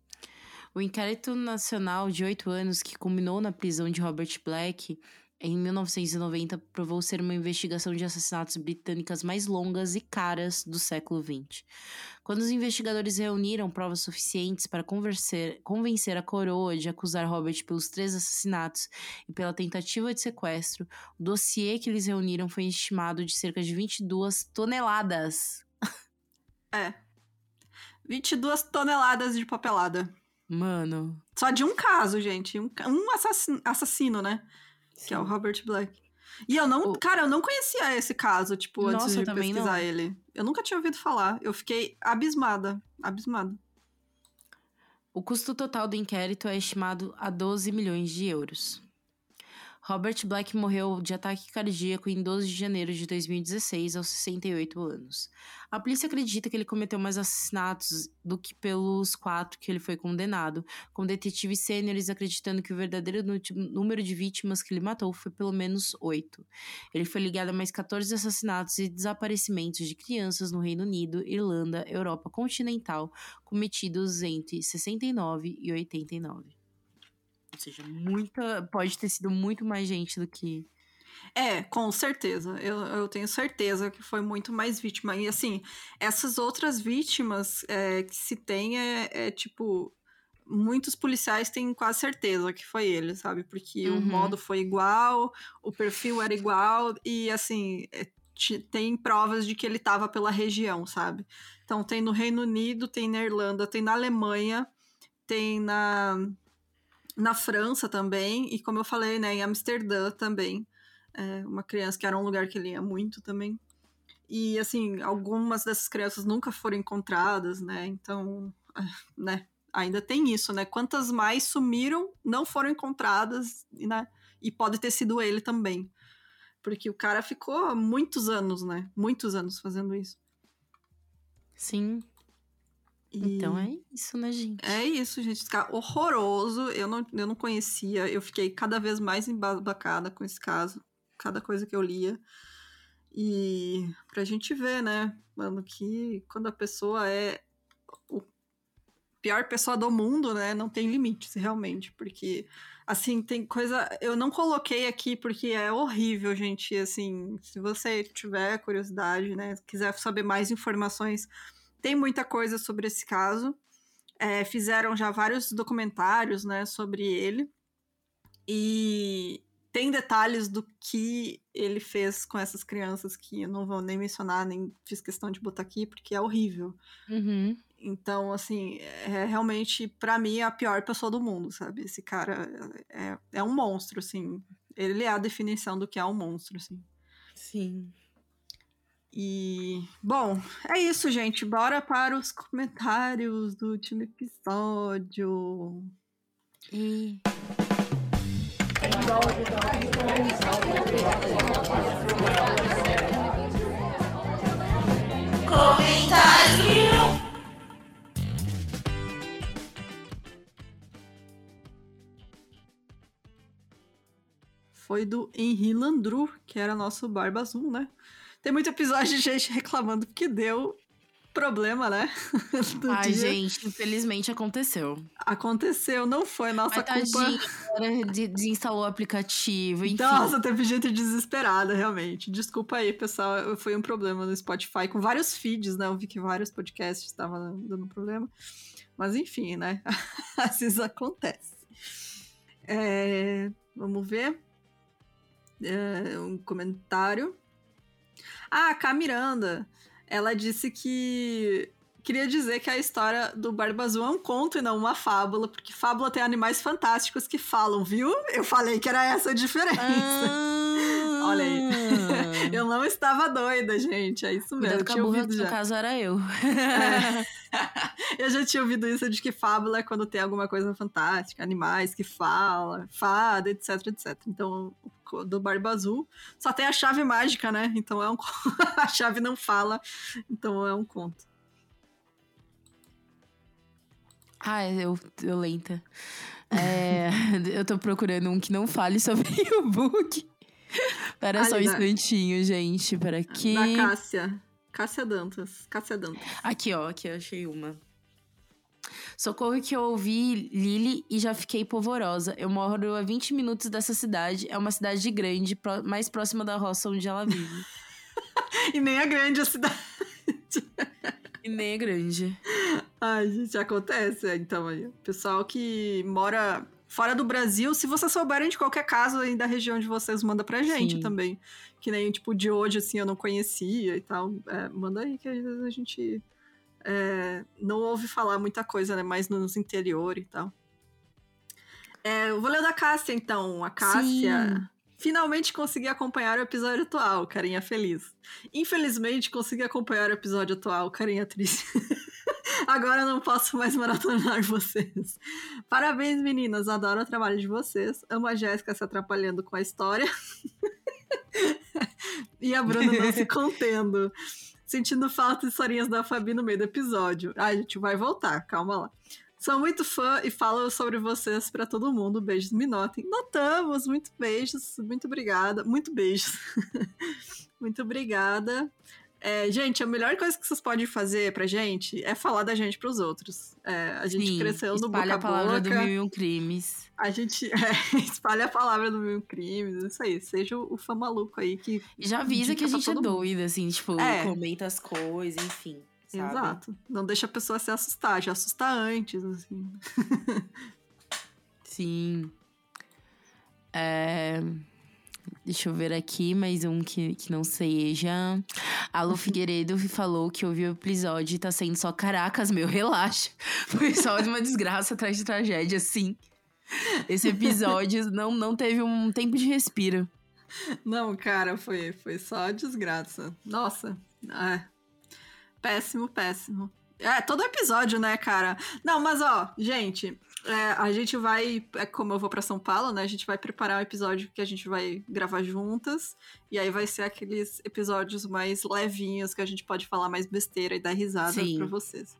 o inquérito nacional de oito anos que culminou na prisão de Robert Black em 1990 provou ser uma investigação de assassinatos britânicas mais longas e caras do século XX. Quando os investigadores reuniram provas suficientes para convencer a coroa de acusar Robert pelos três assassinatos e pela tentativa de sequestro, o dossiê que eles reuniram foi estimado de cerca de 22 toneladas. É. 22 toneladas de papelada. Mano. Só de um caso, gente. Um, um assassino, assassino, né? Sim. Que é o Robert Black. E eu não, o... cara, eu não conhecia esse caso, tipo, Nossa, antes de pesquisar não. ele. Eu nunca tinha ouvido falar. Eu fiquei abismada. Abismada. O custo total do inquérito é estimado a 12 milhões de euros. Robert Black morreu de ataque cardíaco em 12 de janeiro de 2016, aos 68 anos. A polícia acredita que ele cometeu mais assassinatos do que pelos quatro que ele foi condenado, com detetives sêniores acreditando que o verdadeiro número de vítimas que ele matou foi pelo menos oito. Ele foi ligado a mais 14 assassinatos e desaparecimentos de crianças no Reino Unido, Irlanda, Europa continental, cometidos entre 69 e 89. Ou seja, muita. Pode ter sido muito mais gente do que. É, com certeza. Eu, eu tenho certeza que foi muito mais vítima. E assim, essas outras vítimas é, que se tem é, é, tipo. Muitos policiais têm quase certeza que foi ele, sabe? Porque uhum. o modo foi igual, o perfil era igual, e assim, é, tem provas de que ele estava pela região, sabe? Então tem no Reino Unido, tem na Irlanda, tem na Alemanha, tem na na França também, e como eu falei, né, em Amsterdã também. É uma criança que era um lugar que ele ia muito também. E, assim, algumas dessas crianças nunca foram encontradas, né? Então, né, ainda tem isso, né? Quantas mais sumiram, não foram encontradas, né? E pode ter sido ele também. Porque o cara ficou muitos anos, né? Muitos anos fazendo isso. Sim. E... Então é isso, né, gente? É isso, gente. Esse horroroso. Eu não, eu não conhecia. Eu fiquei cada vez mais embasbacada com esse caso. Cada coisa que eu lia. E pra gente ver, né, mano, que quando a pessoa é o pior pessoa do mundo, né, não tem limites, realmente. Porque, assim, tem coisa. Eu não coloquei aqui porque é horrível, gente. Assim, se você tiver curiosidade, né, quiser saber mais informações tem muita coisa sobre esse caso. É, fizeram já vários documentários né, sobre ele. E tem detalhes do que ele fez com essas crianças que eu não vou nem mencionar, nem fiz questão de botar aqui, porque é horrível. Uhum. Então, assim, é realmente, para mim, a pior pessoa do mundo, sabe? Esse cara é, é um monstro, assim. Ele é a definição do que é um monstro, assim. Sim. E, bom, é isso, gente. Bora para os comentários do último episódio. E. Comentário! Foi do Henri Landru, que era nosso Barba Azul, né? Tem muito episódio de gente reclamando porque deu problema, né? Ai, dia. gente, infelizmente aconteceu. Aconteceu, não foi nossa Mas, culpa. Tadinha, desinstalou o aplicativo, enfim. Nossa, teve gente desesperada, realmente. Desculpa aí, pessoal, foi um problema no Spotify, com vários feeds, né? Eu vi que vários podcasts estavam dando problema. Mas enfim, né? Às vezes acontece. É... Vamos ver. É... Um comentário. Ah, a Miranda. Ela disse que queria dizer que a história do Barba Azul é um conto e não uma fábula, porque fábula tem animais fantásticos que falam, viu? Eu falei que era essa a diferença. Ah. Olha aí. eu não estava doida, gente. É isso mesmo. Cuidado a burra, no caso era eu. É. eu já tinha ouvido isso de que fábula é quando tem alguma coisa fantástica, animais que falam, fada, etc, etc. Então, do Barba Azul. Só tem a chave mágica, né? Então é um a chave não fala, então é um conto. Ah, eu, eu lenta. É, eu tô procurando um que não fale sobre o book. Pera só um instantinho, gente. Para aqui. Da Cássia. Cássia Dantas. Cássia Dantas. Aqui, ó. Aqui eu achei uma. Socorro que eu ouvi Lily e já fiquei polvorosa. Eu moro a 20 minutos dessa cidade. É uma cidade grande, mais próxima da roça onde ela vive. e nem é grande a cidade. e nem é grande. Ai, gente, acontece. Então, aí, pessoal que mora fora do Brasil, se vocês souberem de qualquer caso aí da região de vocês, manda pra gente Sim. também. Que nem, tipo, de hoje, assim, eu não conhecia e tal. É, manda aí que às vezes a gente é, não ouve falar muita coisa, né? Mais nos interior e tal. É, eu vou ler da Cássia, então. A Cássia Sim. finalmente consegui acompanhar o episódio atual, carinha feliz. Infelizmente, consegui acompanhar o episódio atual, carinha triste. Agora não posso mais maratonar vocês. Parabéns, meninas. Adoro o trabalho de vocês. Amo a Jéssica se atrapalhando com a história. e a Bruna não se contendo. Sentindo falta de historinhas da Fabi no meio do episódio. Ah, a gente vai voltar, calma lá. Sou muito fã e falo sobre vocês para todo mundo. Beijos, me notem. Notamos, muito beijos, muito obrigada. Muito beijos. muito obrigada. É, gente, a melhor coisa que vocês podem fazer pra gente é falar da gente pros outros. É, a gente Sim, cresceu no boca a a palavra do boca. mil e um crimes. A gente é, espalha a palavra do mil crimes, isso aí. Seja o, o fã maluco aí que. E já avisa que a gente é doida, assim, tipo, É. comenta as coisas, enfim. Sabe? Exato. Não deixa a pessoa se assustar, já assusta antes, assim. Sim. É, Deixa eu ver aqui, mais um que, que não seja. A Lu Figueiredo falou que ouviu o episódio e tá sendo só caracas, meu, relaxa. Foi só uma desgraça atrás de tragédia, sim. Esse episódio não, não teve um tempo de respiro. Não, cara, foi, foi só desgraça. Nossa. É. Péssimo, péssimo. É, todo episódio, né, cara? Não, mas ó, gente, é, a gente vai. É como eu vou pra São Paulo, né? A gente vai preparar um episódio que a gente vai gravar juntas. E aí vai ser aqueles episódios mais levinhos que a gente pode falar mais besteira e dar risada pra vocês.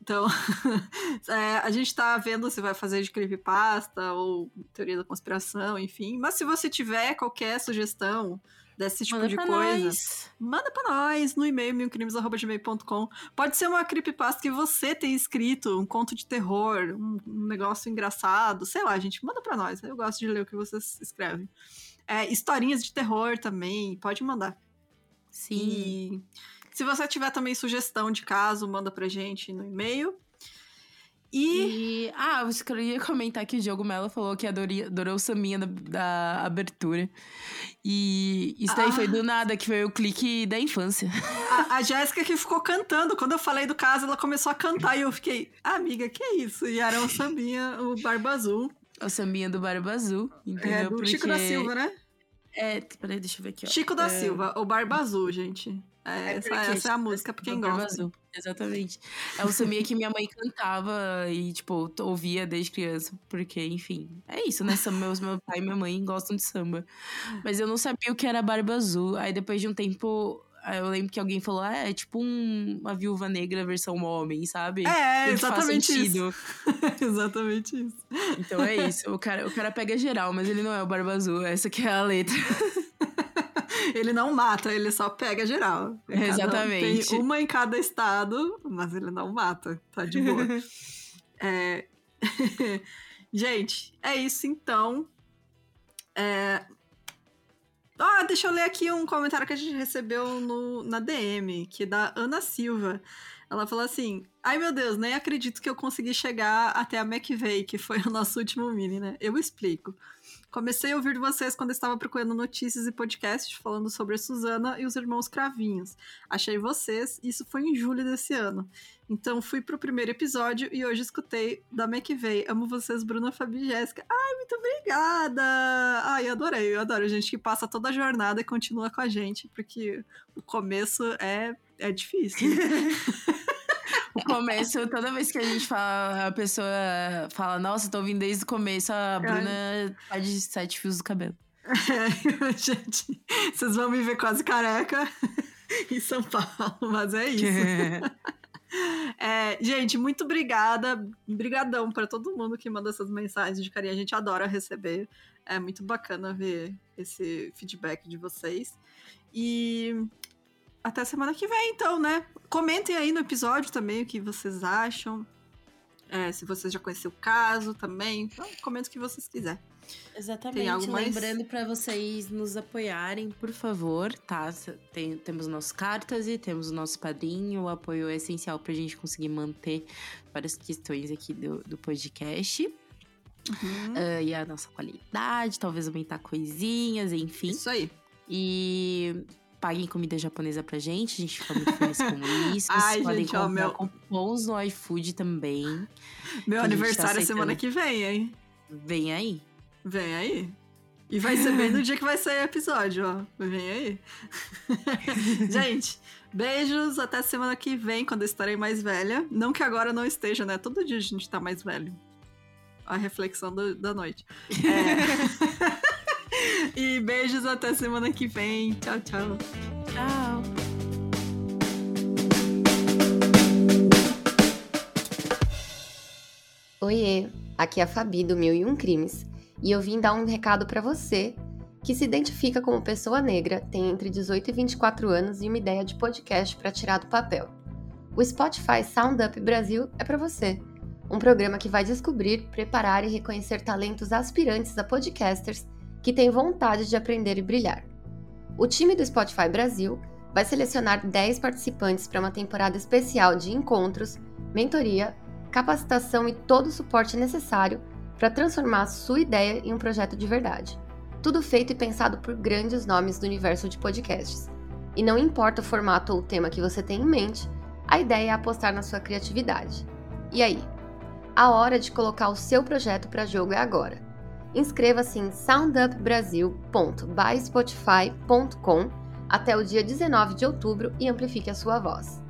Então, é, a gente tá vendo se vai fazer de creepypasta ou teoria da conspiração, enfim. Mas se você tiver qualquer sugestão desse tipo Manda de coisa, nós. manda pra nós no e-mail milcrimes.gmail.com. Pode ser uma creepypasta que você tem escrito, um conto de terror, um, um negócio engraçado, sei lá, gente, manda pra nós. Eu gosto de ler o que vocês escrevem. É, historinhas de terror também, pode mandar. Sim. E se você tiver também sugestão de caso, manda pra gente no e-mail. E E, ah, eu queria comentar que o Diogo Mello falou que adoria, adorou o Saminha da, da abertura. E isso daí Ah. foi do nada, que foi o clique da infância. a, a Jéssica que ficou cantando. Quando eu falei do caso, ela começou a cantar e eu fiquei, ah, amiga, que isso? E era o Sambinha, o Barba Azul. O Saminha do Barba Azul, entendeu? É, do Chico da Porque- Silva, né? É, peraí, deixa eu ver aqui, ó. Chico da É, Silva, o Barba Azul, gente. É, É essa, essa é a da música pra quem gosta. Azul, Exatamente. É o Samia que minha mãe cantava e, tipo, ouvia desde criança. Porque, enfim, é isso, né? Meus, meu pai e minha mãe gostam de samba. Mas eu não sabia o que era Barba Azul. Aí depois de um tempo, eu lembro que alguém falou: ah, é tipo um- uma viúva negra versão homem, sabe? É, faz exatamente isso. exatamente isso. Então é isso. O cara, o cara pega geral, mas ele não é o Barba Azul. Essa que é a letra. Ele não mata, ele só pega geral. Cada um Exatamente. Tem uma em cada estado, mas ele não mata. Tá de boa. É, Gente, é isso então. É, Ah, deixa eu ler aqui um comentário que a gente recebeu no, na DM, que é da Ana Silva. Ela falou assim: Ai meu Deus, nem acredito que eu consegui chegar até a McVeigh, que foi o nosso último mini, né? Eu explico. Comecei a ouvir vocês quando estava procurando notícias e podcasts falando sobre a Suzana e os irmãos Cravinhos. Achei vocês, isso foi em julho desse ano. Então fui pro primeiro episódio e hoje escutei da McVeigh. Amo vocês, Bruna, Fabi e Jéssica. Ai, muito obrigada! Ai, adorei, eu adoro gente que passa toda a jornada e continua com a gente, porque o começo é, é difícil. Começo, toda vez que a gente fala, a pessoa fala, nossa, tô ouvindo desde o começo, a Bruna tá de sete fios do cabelo. É, gente, vocês vão me ver quase careca em São Paulo, mas é isso. É, gente, muito obrigada. Brigadão para todo mundo que manda essas mensagens de carinho. A gente adora receber. É muito bacana ver esse feedback de vocês. E até semana que vem, então, né? Comentem aí no episódio também o que vocês acham. É, se vocês já conheceram o caso também. Então, comenta o que vocês quiserem. Exatamente. Lembrando pra vocês nos apoiarem, por favor, tá? Tem- temos o nosso cartas e temos o nosso padrinho. O apoio é essencial pra gente conseguir manter várias questões aqui do, do podcast. Uhum. Ah, e a nossa qualidade, talvez aumentar coisinhas, enfim. Isso aí. E paguem comida japonesa pra gente, a gente fica muito feliz com isso. Vocês Ai, podem gente, ó, comprar meu- cupons no iFood também. Meu tá aniversário é semana que vem, hein? Vem aí. Vem aí. E vai ser bem no dia que vai sair o episódio, ó. Vem aí. Gente, beijos. Até semana que vem, quando eu estarei mais velha. Não que agora não esteja, né? Todo dia a gente tá mais velho. A reflexão do, da noite. É... e beijos até semana que vem. Tchau, tchau. Tchau. Oiê, aqui é a Fabi do Mil e Um Crimes e eu vim dar um recado para você que se identifica como pessoa negra, tem entre 18 e 24 anos e uma ideia de podcast para tirar do papel. O Spotify Sound Up Brasil é para você. Um programa que vai descobrir, preparar e reconhecer talentos aspirantes a podcasters que têm vontade de aprender e brilhar. O time do Spotify Brasil vai selecionar 10 participantes para uma temporada especial de encontros, mentoria, capacitação e todo o suporte necessário para transformar sua ideia em um projeto de verdade. Tudo feito e pensado por grandes nomes do universo de podcasts. E não importa o formato ou o tema que você tem em mente, a ideia é apostar na sua criatividade. E aí? A hora de colocar o seu projeto para jogo é agora. Inscreva-se em soundupbrasil.byspotify.com até o dia 19 de outubro e amplifique a sua voz.